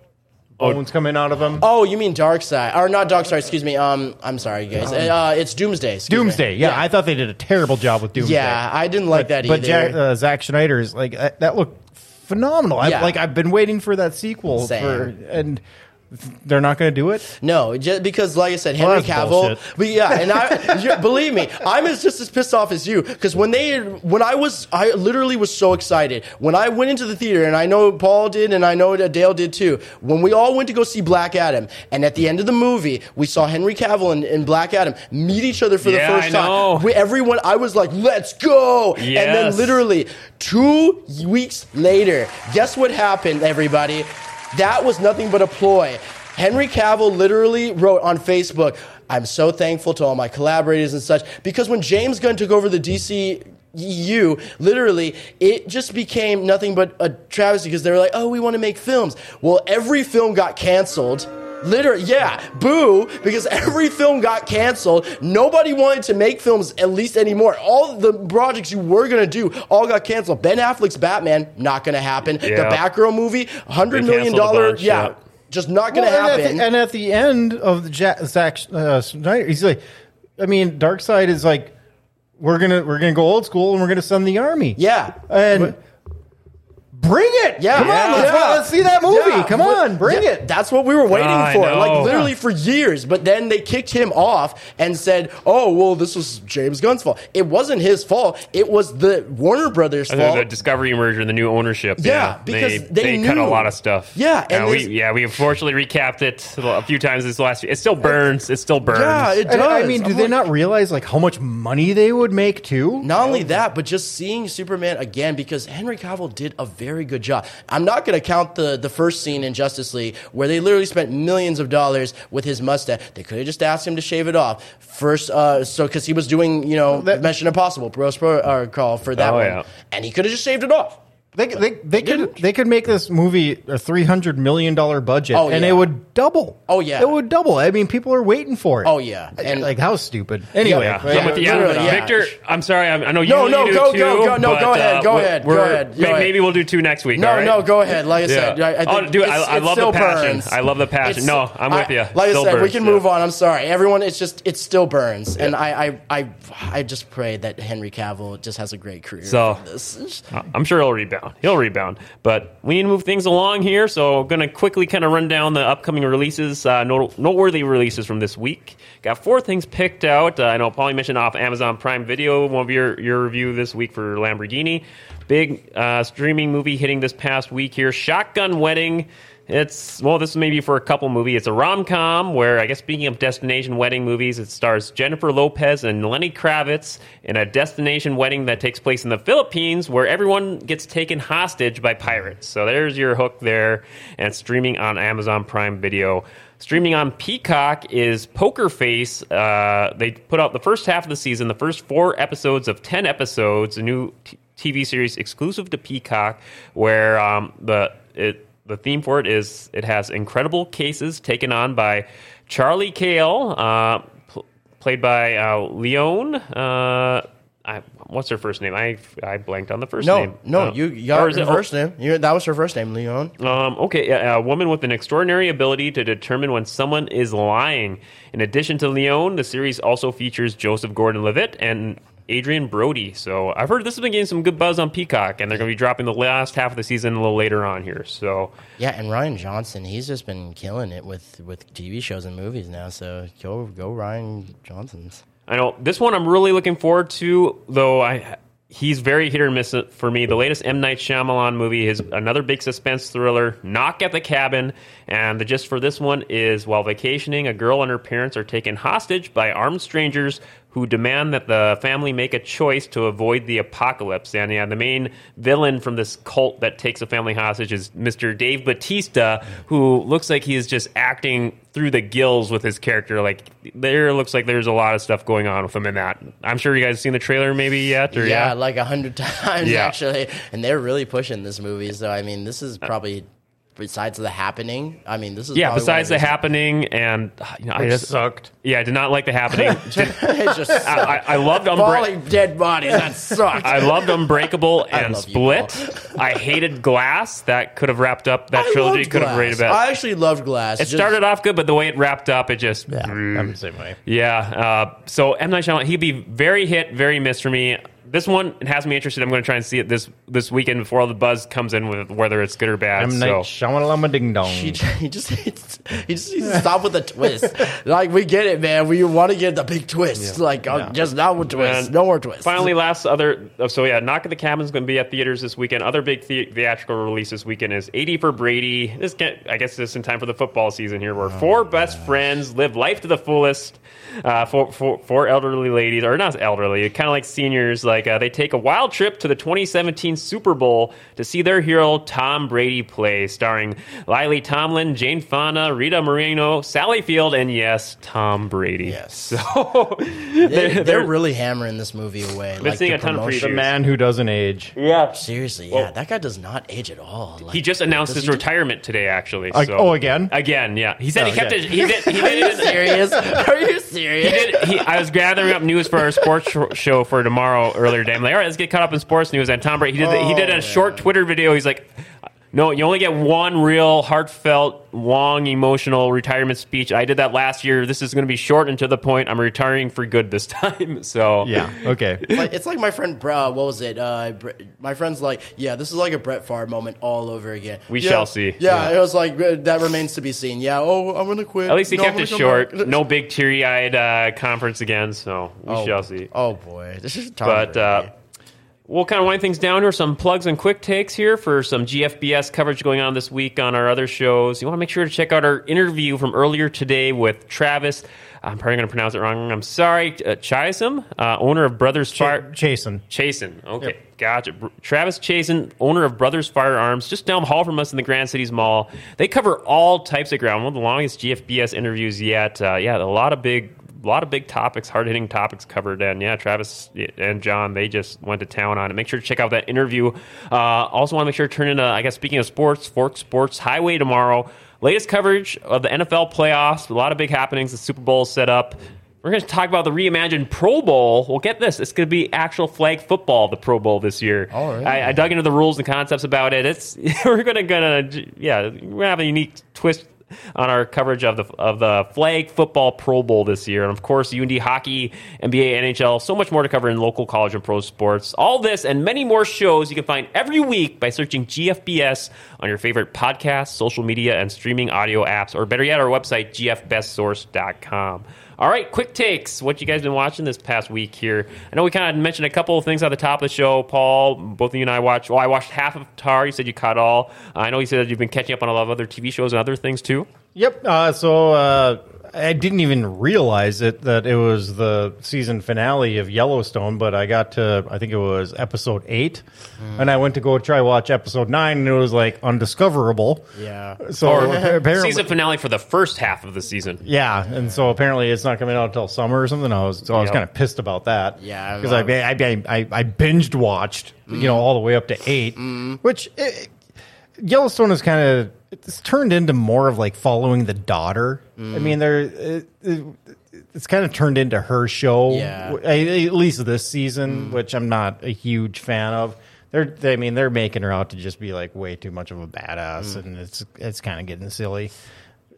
bones coming out of him. Oh, you mean Darkseid? or not Darkseid? Excuse me. Um, I'm sorry, guys. Uh, it's Doomsday. excuse me. Doomsday. Yeah, I thought they did a terrible job with Doomsday. Yeah, I didn't like that but either. Jack, uh, Zack Snyder is like that, that looked phenomenal. I, Yeah. like I've been waiting for that sequel Same. for, and they're not going to do it. No, just because, like I said, Henry that's Cavill. But yeah, and I believe me, I'm as just as pissed off as you because when they, when I was, I literally was so excited when I went into the theater, and I know Paul did, and I know Dale did too. When we all went to go see Black Adam, and at the end of the movie, we saw Henry Cavill and, and Black Adam meet each other for Yeah, the first time. We, everyone, I was like, "Let's go!" And then literally two weeks later, guess what happened, everybody? That was nothing but a ploy. Henry Cavill literally wrote on Facebook, I'm so thankful to all my collaborators and such, because when James Gunn took over the DC literally, it just became nothing but a travesty because they were like, oh, we want to make films. Well, every film got canceled. Literally, yeah, boo, because every film got canceled. Nobody wanted to make films at least anymore. All the projects you were going to do all got canceled. Ben Affleck's Batman, not going to happen. The Batgirl movie, $100 They million, canceled a bunch, yeah, yeah. just not going to Well, and, at happen. the, and at the end of the ja- Zack uh, Snyder, he's like, I mean, Darkseid is like, we're gonna we're gonna go old school and we're gonna send the army. yeah. and bring it. Yeah, come on, yeah. let's, Yeah. let's see that movie. Yeah, come on, bring yeah, it. That's what we were waiting I for, like literally for years. But then they kicked him off and said, "Oh, well, this was James Gunn's fault. It wasn't his fault. It was the Warner Brothers' The, fault." the Discovery merger and the new ownership. Yeah, because they cut a lot of stuff. Yeah, and and we yeah we unfortunately recapped it a few times this last. Year. It still burns. It still burns. yeah, it does. And, I mean, do I'm they like- not realize like how much money they would make too? Not only that, but just seeing Superman again because Henry Cavill did a very good job. I'm not going to count the, the first scene in Justice League where they literally spent millions of dollars with his mustache. They could have just asked him to shave it off first, uh, so because he was doing you know That- Mission Impossible, Bros uh, call for that Oh, one, yeah. and he could have just shaved it off. They they, they could didn't. they could make this movie a three hundred million dollar budget, Oh, and yeah. it would double. Oh, yeah. it would double. I mean, people are waiting for it. Oh, yeah. and And- like how stupid. Anyway, Yeah, yeah, I'm with you. literally, yeah. Victor, I'm sorry. I'm, I know you. No, no, you do go, too, go, go. No, but, go ahead, uh, go we're- ahead, go we're- ahead, go may- ahead. Maybe we'll do two next week. No, all right? no, go ahead. Like I said, I, I think oh, dude, I, it's- I it love the still passion. burns. I love the passion. It's- no, I'm with I- you. Like I said, we can move on. I'm sorry, everyone. It's just it still burns, and I, I, I, I just pray that Henry Cavill just has a great career. So- from this. I'm sure he'll rebound. He'll rebound. But we need to move things along here. So I'm going to quickly kind of run down the upcoming releases, uh, noteworthy releases from this week. Got four things picked out. Uh, I know Paulie mentioned off Amazon Prime Video, one of your, your review this week for Lamborghini. Big uh, streaming movie hitting this past week here. Shotgun Wedding. It's well, this is maybe for a couple movie. It's a rom com where I guess speaking of destination wedding movies, it stars Jennifer Lopez and Lenny Kravitz in a destination wedding that takes place in the Philippines, where everyone gets taken hostage by pirates. So there's your hook there, and streaming on Amazon Prime Video. Streaming on Peacock is Poker Face. Uh, they put out the first half of the season, the first four episodes of ten episodes, a new t- TV series exclusive to Peacock, where um, the it the theme for it is it has incredible cases taken on by Charlie Cale, uh, pl- played by uh, Lyonne. Uh, I, what's her first name? I I blanked on the first No, name. no, Uh, you or got her it- oh, first name. You, that was her first name, Lyonne. um, okay, a, a woman with an extraordinary ability to determine when someone is lying. In addition to Lyonne, the series also features Joseph Gordon-Levitt and Adrien Brody. So I've heard this has been getting some good buzz on Peacock, and they're going to be dropping the last half of the season a little later on here. So Yeah, and Rian Johnson, he's just been killing it with with TV shows and movies now. So go go Rian Johnson's. I know this one I'm really looking forward to, though I he's very hit or miss for me. The latest M Night Shyamalan movie is another big suspense thriller, Knock at the Cabin, and the gist for this one is while vacationing, a girl and her parents are taken hostage by armed strangers who demand that the family make a choice to avoid the apocalypse. And yeah, the main villain from this cult that takes a family hostage is Mr. Dave Bautista, who looks like he is just acting through the gills with his character. Like there looks like there's a lot of stuff going on with him in that. I'm sure you guys seen the trailer maybe yet, or Yeah, yeah. like a hundred times Yeah. actually, and they're really pushing this movie. So I mean, this is uh, probably besides the happening. I mean, this is yeah, besides the happening, and you know, I just sucked. yeah, I did not like the happening. Did- his- just I, I, I loved Umbra- falling dead bodies. That sucks. I loved Unbreakable and love you, Split. I hated Glass. That could have wrapped up that I trilogy. loved Could have Glass. rated better. I actually loved Glass. It started off good, but the way it wrapped up, it just Yeah, I'm the same way. Yeah. Uh, so M Night Shyamalan, he'd be very hit, very miss for me. This one has me interested. I'm going to try and see it this this weekend before all the buzz comes in with whether it's good or bad. M so Night Shyamalama Ding Dong. He, he just he just he just needs to stop with the twist. Like we get it, man. We want to get the big twist. Like uh, just not with twists. And No more twists. Finally, last other. oh, So yeah, Knock at the Cabin is going to be at theaters this weekend. Other big the- theatrical release this weekend is 80 for Brady. This get, I guess this in time for the football season here, where four best friends live life to the fullest. Uh, for, for four elderly ladies, or not elderly, kind of like seniors, like uh, they take a wild trip to the 2017 Super Bowl to see their hero Tom Brady play, starring Lily Tomlin, Jane Fonda, Rita Moreno, Sally Field, and yes, Tom Brady. Yes. So they, they're, they're, really hammering this movie away. Like seeing the a ton of promotion. the man who doesn't age. yeah. Seriously, yeah, Well- that guy does not age at all. Like, He just announced his he do- retirement today, actually. Like, so- oh, again? Again, yeah. He said Oh, he kept okay. it. He did. He Are you did. it- serious? Are you He did. He, I was gathering up news for our sports show for tomorrow earlier today. I'm like, all right, let's get caught up in sports news. And Tom Brady, he did. the- he did a Oh, short Twitter video. He's like, no, you only get one real heartfelt, long, emotional retirement speech. I did that last year. This is going to be short and to the point. I'm retiring for good this time. So Yeah. Okay. like, it's like my friend, uh, what was it? Uh, my friend's like, yeah, this is like a Brett Favre moment all over again. We Yeah, shall see. Yeah, it was like uh, that remains to be seen. Yeah, oh, I'm gonna quit. At least he No, kept it short. back. No big teary-eyed uh, conference again. So we oh, shall see. Oh boy, this is Tom But uh, we'll kind of wind things down here. Some plugs and quick takes here for some GFBS coverage going on this week on our other shows. You want to make sure to check out our interview from earlier today with Travis. I'm probably going to pronounce it wrong. I'm sorry. Uh, Chisholm, uh, owner of Brothers Fire. Chasen. Chasen. Okay, Yep. gotcha. Br- Travis Chasen, owner of Brothers Firearms, just down the hall from us in the Grand Cities Mall. They cover all types of ground. One of the longest GFBS interviews yet. Uh, yeah, a lot of big, a lot of big topics, hard hitting topics covered. And yeah, Travis and John, they just went to town on it. Make sure to check out that interview. Uh, also, want to make sure to turn in. A, I guess speaking of sports, Fork Sports Highway tomorrow. Latest coverage of the NFL playoffs. A lot of big happenings. The Super Bowl is set up. We're going to talk about the reimagined Pro Bowl. Well, get this. It's going to be actual flag football, the Pro Bowl this year. All right. I, I dug into the rules and concepts about it. It's We're going to, gonna, yeah, we're going to have a unique twist on our coverage of the of the flag football Pro Bowl this year, and of course UND hockey, NBA, NHL, so much more to cover in local college and pro sports. All this and many more shows you can find every week by searching GFBS on your favorite podcast, social media, and streaming audio apps, or better yet, our website gfbestsource.com. All right, quick takes. What you guys been watching this past week here? I know we kind of mentioned a couple of things at the top of the show. Paul, both of you and I watched. Well, I watched half of Tar. You said you caught all. I know you said that you've been catching up on a lot of other TV shows and other things too. Yep. Uh, so uh, I didn't even realize it that it was the season finale of Yellowstone, but I got to I think it was episode eight, hmm. and I went to go try watch episode nine, and it was like undiscoverable. yeah. So apparently, Season finale for the first half of the season. yeah, and so apparently it's not coming out until summer or something. I was so I was Yep. kind of pissed about that. Yeah, because I, I'm- I, I I I binged watched you know mm. all the way up to eight, mm. which. It, Yellowstone is kind of it's turned into more of like following the daughter. Mm. I mean, they're it, it, it's kind of turned into her show. Yeah. Mm. at least this season, which I'm not a huge fan of. They're, they, I mean, they're making her out to just be like way too much of a badass, Mm. and it's it's kind of getting silly.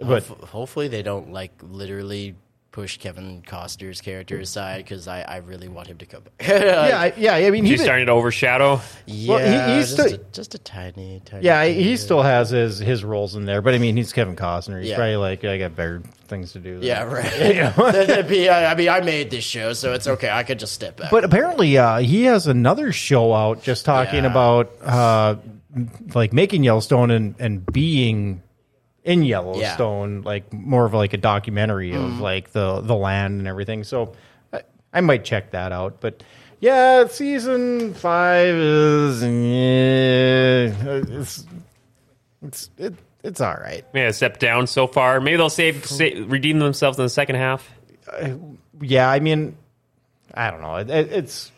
But Ho- hopefully they don't like literally push Kevin Costner's character aside because I, I really want him to come back. yeah, I- yeah. I mean, He's starting to overshadow. yeah, Well, he- he's just, still- a, just a tiny, tiny. Yeah, bit. he still has his his roles in there, but I mean, he's Kevin Costner. He's Yeah. probably like, I got better things to do. than- Yeah, right. That'd be- I I mean, I made this show, so it's okay. I could just step back. But apparently, uh, he has another show out just talking Yeah. about uh, like making Yellowstone and, and being in Yellowstone, like more of like a documentary Mm-hmm. of like the the land and everything. So I, I might check that out. But yeah, season five is yeah, it's it's it, it's all right. Yeah, a step down so far. Maybe they'll save, save redeem themselves in the second half. yeah, I mean, I don't know. It, it, it's.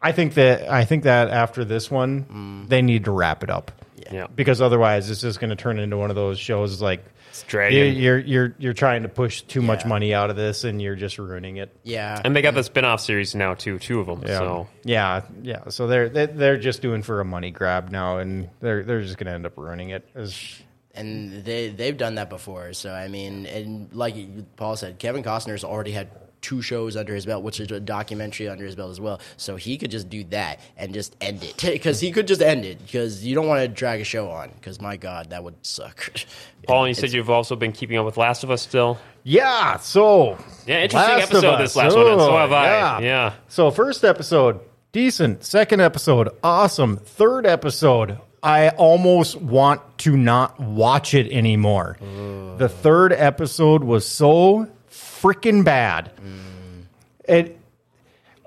I think that I think that after this one, they need to wrap it up. Yeah. Because otherwise, it's just going to turn into one of those shows like It's you- dragging. you're you're you're trying to push too much Yeah. money out of this, and you're just ruining it. yeah, And they got the spin-off series now too, two of them. Yeah, So yeah, yeah. So they're they- they're just doing for a money grab now, and they're they're just going to end up ruining it. As- and they they've done that before. So I mean, and like Paul said, Kevin Costner's already had two shows under his belt, which is a documentary under his belt as well. So he could just do that and just end it because he could just end it because you don't want to drag a show on because my god, that would suck. Paul, and you It's- said you've also been keeping up with Last of Us still. yeah. So Yeah, interesting Last episode this last one, and so Oh, have I. Yeah. So first episode, decent. Second episode, awesome. Third episode, I almost want to not watch it anymore. Mm. The third episode was so freaking bad. It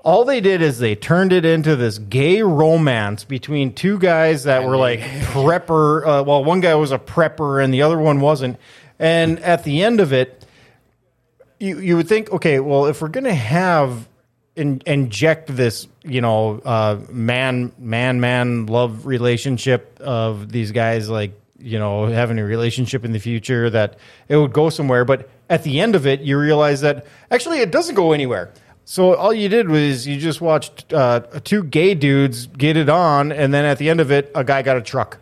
all they did is they turned it into this gay romance between two guys that were like prepper. Uh, well, one guy was a prepper and the other one wasn't. And at the end of it, you you would think, okay, well, if we're gonna have in, inject this, you know, uh, man man man love relationship of these guys, like you know, having a relationship in the future, that it would go somewhere. But at the end of it, you realize that actually it doesn't go anywhere. So all you did was you just watched uh, two gay dudes get it on, and then at the end of it, a guy got a truck.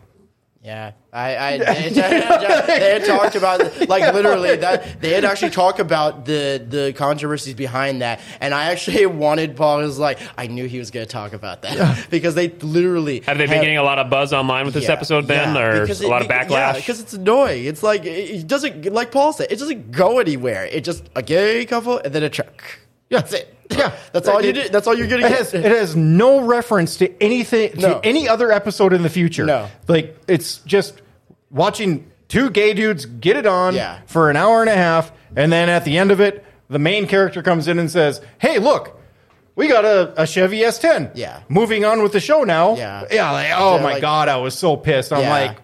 Yeah, I, I they, they had talked about like literally that they had actually talked about the the controversies behind that, and I actually wanted Paul was like I knew he was going to talk about that because they literally Have they been getting a lot of buzz online with this Yeah, episode then, yeah, or because a lot of because- backlash? Yeah, because it's annoying. It's like it it doesn't like Paul said, it doesn't go anywhere. It just a gay couple and then a truck. Yeah. That's it. Yeah. that's all you It- did. That's all you're gonna It get. has, it has no reference to anything to any other episode in the future. No. like it's just watching two gay dudes get it on Yeah. for an hour and a half, and then at the end of it, the main character comes in and says, "Hey, look." We got a, a Chevy S10. Yeah. Moving on with the show now. Yeah. Yeah. Like, oh They're my like- God, I was so pissed. I'm Yeah. like,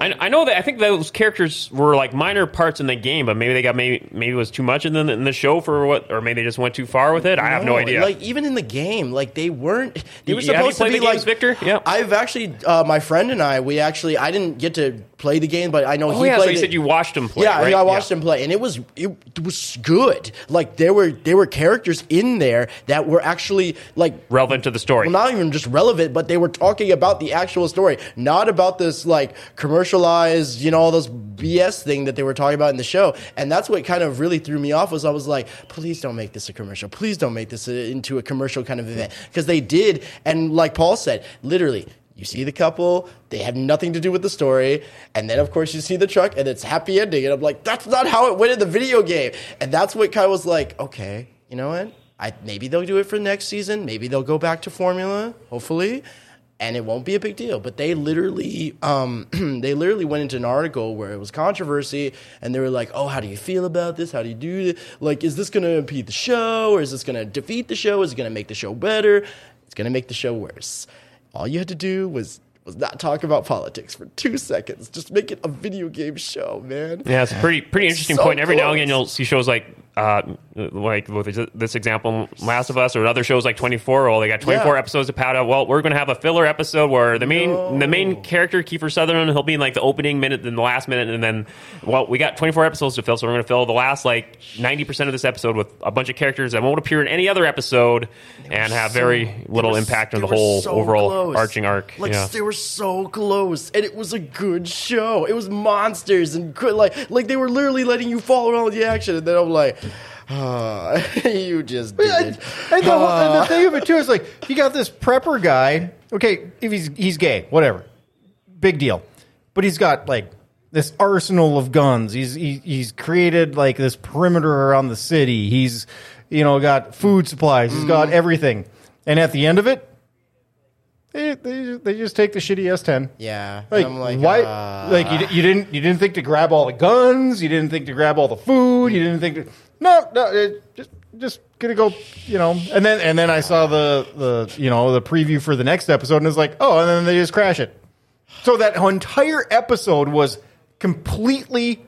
I, I know that I think those characters were like minor parts in the game, but maybe they got maybe maybe it was too much in the in the show for what, or maybe they just went too far with it. I have no idea. Like even in the game, like they weren't. They were Yeah, supposed to be the like games, Victor? Yeah. I've actually, uh, my friend and I, we actually, I didn't get to play the game, but I know oh he yeah, so played. you it. said you watched him play. Yeah, right? I watched him play, and it was it, was good. Like there were there were characters in there that were actually like relevant to the story. well, not even just relevant, but they were talking about the actual story, not about this like commercialized, you know, all those BS thing that they were talking about in the show. And that's what kind of really threw me off was I was like, please don't make this a commercial. Please don't make this a, into a commercial kind of event because they did. And like Paul said, literally. You see the couple, they have nothing to do with the story, and then of course you see the truck and it's happy ending. And I'm like, that's not how it went in the video game. And that's what of was like, okay, you know what? I, maybe they'll do it for next season. Maybe they'll go back to formula, hopefully, and it won't be a big deal. But they literally, um, they literally went into an article where it was controversy, and they were like, "Oh, how do you feel about this? How do you do it? Like, is this going to impede the show, or is this going to defeat the show? Is it going to make the show better? It's going to make the show worse." All you had to do was was not talk about politics for two seconds. Just make it a video game show, man. Yeah, it's a pretty pretty interesting So point. Every now and again, you'll see shows like uh, like with this- example, Last of Us, or other shows like Twenty Four. Well, they got twenty four Yeah. episodes to pad out. Well, we're going to have a filler episode where the main No. the main character Kiefer Sutherland he'll be in like the opening minute, then the last minute, and then well, we got twenty four episodes to fill, so we're going to fill the last like ninety percent of this episode with a bunch of characters that won't appear in any other episode and have very little were- impact on the whole so overall close. arching arc. Like yeah. they were so close, and it was a good show. It was monsters and good, like like they were literally letting you follow all the action, and then I'm like, you just did And, and the, whole- and the thing of it too is like you got this prepper guy. Okay, if he's he's gay, whatever, big deal. But he's got like this arsenal of guns. He's he, he's created like this perimeter around the city. He's you know got food supplies. He's got everything. And at the end of it, they they, they just take the shitty S10. Yeah, Like, I'm like, why? ah. like you, you didn't you didn't think to grab all the guns. You didn't think to grab all the food. You didn't think to no no it, just just gonna go you know. And then and then I saw the the you know the preview for the next episode and it's like oh and then they just crash it. So that entire episode was completely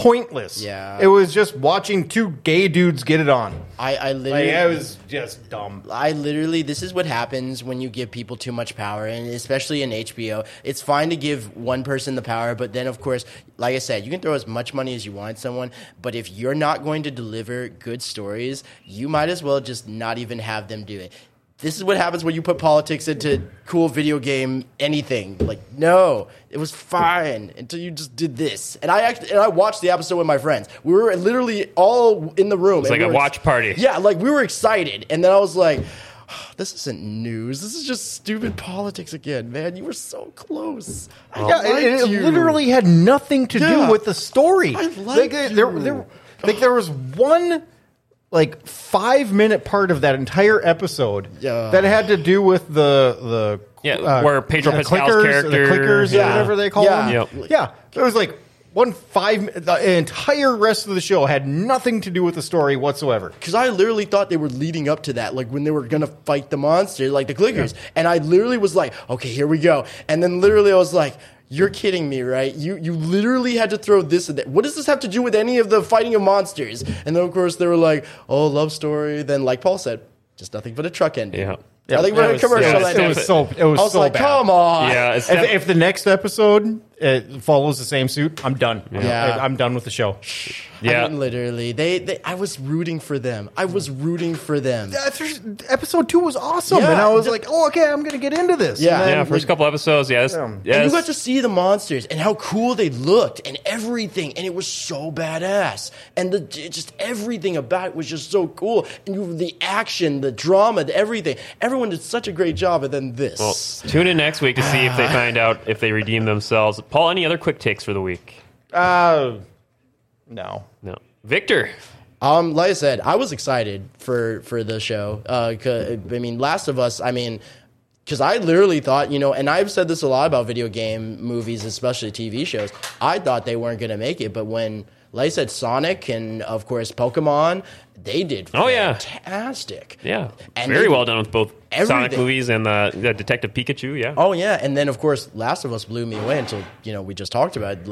pointless. Yeah. it was just watching two gay dudes get it on. I, I Like literally, it was just dumb. I literally, this is what happens when you give people too much power, and especially in HBO. It's fine to give one person the power, but then, of course, like I said, you can throw as much money as you want at someone, but if you're not going to deliver good stories, you might as well just not even have them do it. This is what happens when you put politics into cool video game anything. Like, no, it was fine until you just did this. And I actually, and I watched the episode with my friends. We were literally all in the room. It's like we a were- watch party. Yeah, like we were excited, and then I was like, ah, "This isn't news. This is just stupid politics again, man. You were so close. I Yeah, it, it you. literally had nothing to Yeah. do with the story. I like like there, there, like there was one like five minute part of that entire episode Yeah. that had to do with the the Yeah, uh, where Pedro Pascal's clickers, character- the clickers, Yeah. or whatever they call Yeah. them. Yep. Yeah, it was like one five. The entire rest of the show had nothing to do with the story whatsoever. because I literally thought they were leading up to that, like when they were gonna fight the monster, like the clickers, and I literally was like, "Okay, here we go," and then literally I was like. You're kidding me, right? You you literally had to throw this and that. What does this have to do with any of the fighting of monsters? And then of course they were like, "Oh, love story." Then, like Paul said, just nothing but a truck ending. Yeah. yeah. I think we're it a was- commercial. yeah, It was, ending. it was so. It was, I was so like, bad. "Come on!" Yeah, it's If, if the next episode uh, follows the same suit, I'm done. Yeah. I, am done with the show. yeah. I mean, literally, they, they. I was rooting for them. I was rooting for them. episode two was awesome, Yeah. and I was The- like, "Oh, okay, I'm going to get into this." Yeah. Then, yeah, first like, couple episodes, yeah, this, Yeah. yeah, And you got to see the monsters and how cool they looked and everything, and it was so badass. And the just everything about it was just so cool. And you, the action, the drama, the everything. Everyone did such a great job. And then this. Well, tune in next week to see if they find out if they redeem themselves. Paul, any other quick takes for the week? uh, no. No. Victor. Um, like I said, I was excited for for the show. Uh, 'cause- I mean, Last of Us. I mean, because I literally thought, you know, and I've said this a lot about video game movies, especially TV shows. I thought they weren't going to make it, but when, like I said, Sonic and of course Pokemon, they did Oh, yeah. fantastic. Yeah. And Very well done with both Sonic movies and the, the Detective Pikachu, yeah. Oh yeah, and then of course, Last of Us blew me away until you know we just talked about it.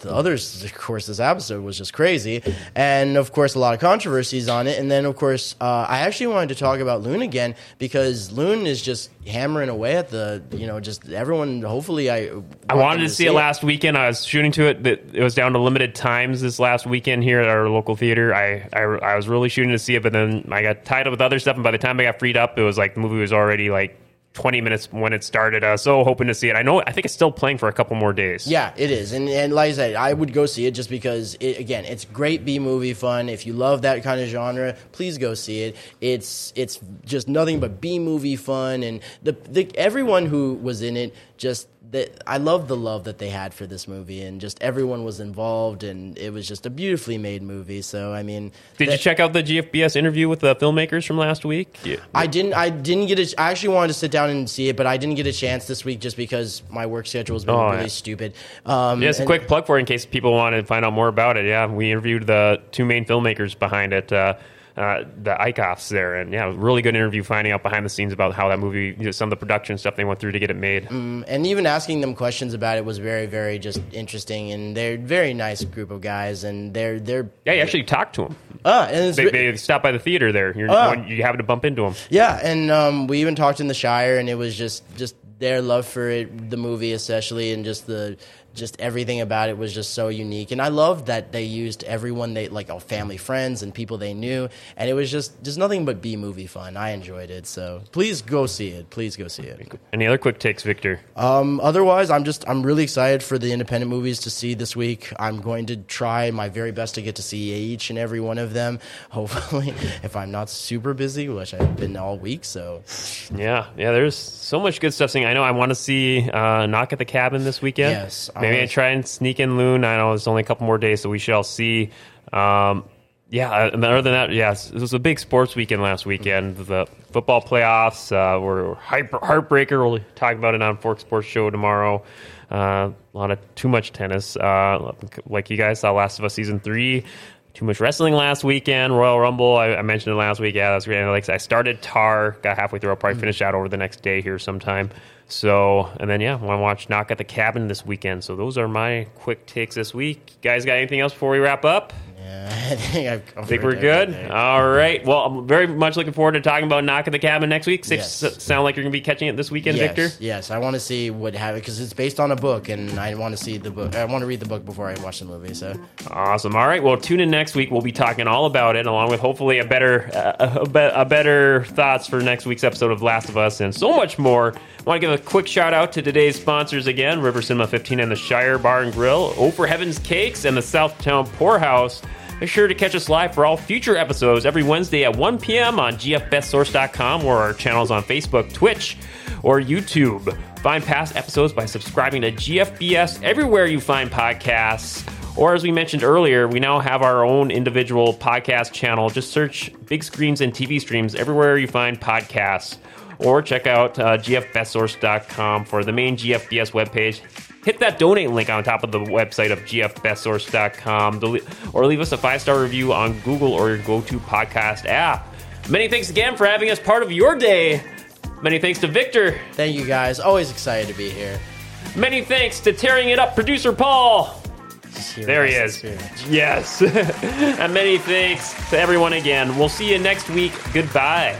The others. Of course, this episode was just crazy, and of course, a lot of controversies on it. And then of course, uh, I actually wanted to talk about Loon again because Loon is just hammering away at the you know just everyone. Hopefully, I I wanted them to see it last weekend. I was shooting to it. but it was down to limited times this last weekend here at our local theater. I, I I was really shooting to see it, but then I got tied up with other stuff. And by the time I got freed up, it was like the movie was already like 20 minutes when it started. I was so hoping to see it. I know. I think it's still playing for a couple more days. Yeah, it is, and and like I said, I would go see it just because it, again, it's great B movie fun. If you love that kind of genre, please go see it. It's it's just nothing but B movie fun, and the, the everyone who was in it just. The, I love the love that they had for this movie, and just everyone was involved, and it was just a beautifully made movie. So, I mean, Did you check out the GFBS interview with the filmmakers from last week? Yeah. I didn't. I didn't get a. I actually wanted to sit down and see it, but I didn't get a chance this week just because my work schedule has been Oh, really yeah. stupid. Um, Yeah, it's a quick plug for it in case people want to find out more about it. Yeah, we interviewed the two main filmmakers behind it. Uh, uh, the ICOFs there, and yeah, really good interview finding out behind the scenes about how that movie, you know, some of the production stuff they went through to get it made. and even asking them questions about it was very, very just interesting. And they're a very nice group of guys, and they're they're Yeah, you actually talked to them. uh, and it's, They, they stopped by the theater there. You're, when you happen to bump into them. yeah, and um, we even talked in the Shire, and it was just just their love for it, the movie especially, and just the just everything about it was just so unique. And I loved that they used everyone they like, all family, friends, and people they knew, and it was just just nothing but B movie fun. I enjoyed it, so please go see it. Please go see it. Any other quick takes, Victor? Um, otherwise, I'm just I'm really excited for the independent movies to see this week. I'm going to try my very best to get to see each and every one of them. Hopefully, if I'm not super busy, which I've been all week. So Yeah, yeah. There's so much good stuff. Seeing, I know I want to see uh, Knock at the Cabin this weekend. Yes, I maybe I try and sneak in Loon. I know it's only a couple more days, so we shall see. Um, yeah, uh, and other than that, yes, it was a big sports weekend last weekend. The football playoffs uh, were hyper, heartbreaker. We'll talk about it on Fork Sports Show tomorrow. Uh, a lot of too much tennis. Uh, like you guys saw Last of Us season three. Too much wrestling last weekend. Royal Rumble. I, I mentioned it last week. Yeah, that's great. And like I started Tar, got halfway through. I'll probably mm. finish out over the next day here sometime. So, and then yeah, I want to watch Knock at the Cabin this weekend. So those are my quick takes this week. guys, got anything else before we wrap up? Yeah, I think I've covered Think we're good? everything. All right. Well, I'm very much looking forward to talking about Knock at the Cabin next week. Yes. sound like you're going to be catching it this weekend, yes, Victor? Yes, I want to see what happened because it's based on a book, and I want to see the book. I want to read the book before I watch the movie. So Awesome. All right. Well, tune in next week. We'll be talking all about it, along with hopefully a better, uh, a, be- a better thoughts for next week's episode of Last of Us, and so much more. I want to give a quick shout out to today's sponsors again: River Cinema 15 and the Shire Bar and Grill, Oh for Heaven's Cakes, and the Southtown Poorhouse. Be sure to catch us live for all future episodes every Wednesday at 1 p.m. on gfbestsource.com or our channels on Facebook, Twitch, or YouTube. Find past episodes by subscribing to GFBS everywhere you find podcasts. Or, as we mentioned earlier, we now have our own individual podcast channel. Just search Big Screens and TV Streams everywhere you find podcasts. Or check out uh, gfbestsource.com for the main GFBS webpage. Hit that donate link on top of the website of gfbestsource.com or leave us a five star review on Google or your go to podcast app. Many thanks again for having us part of your day. Many thanks to Victor. thank you guys. Always excited to be here. Many thanks to tearing it up producer Paul. There he is. Yes. and many thanks to everyone again. We'll see you next week. Goodbye.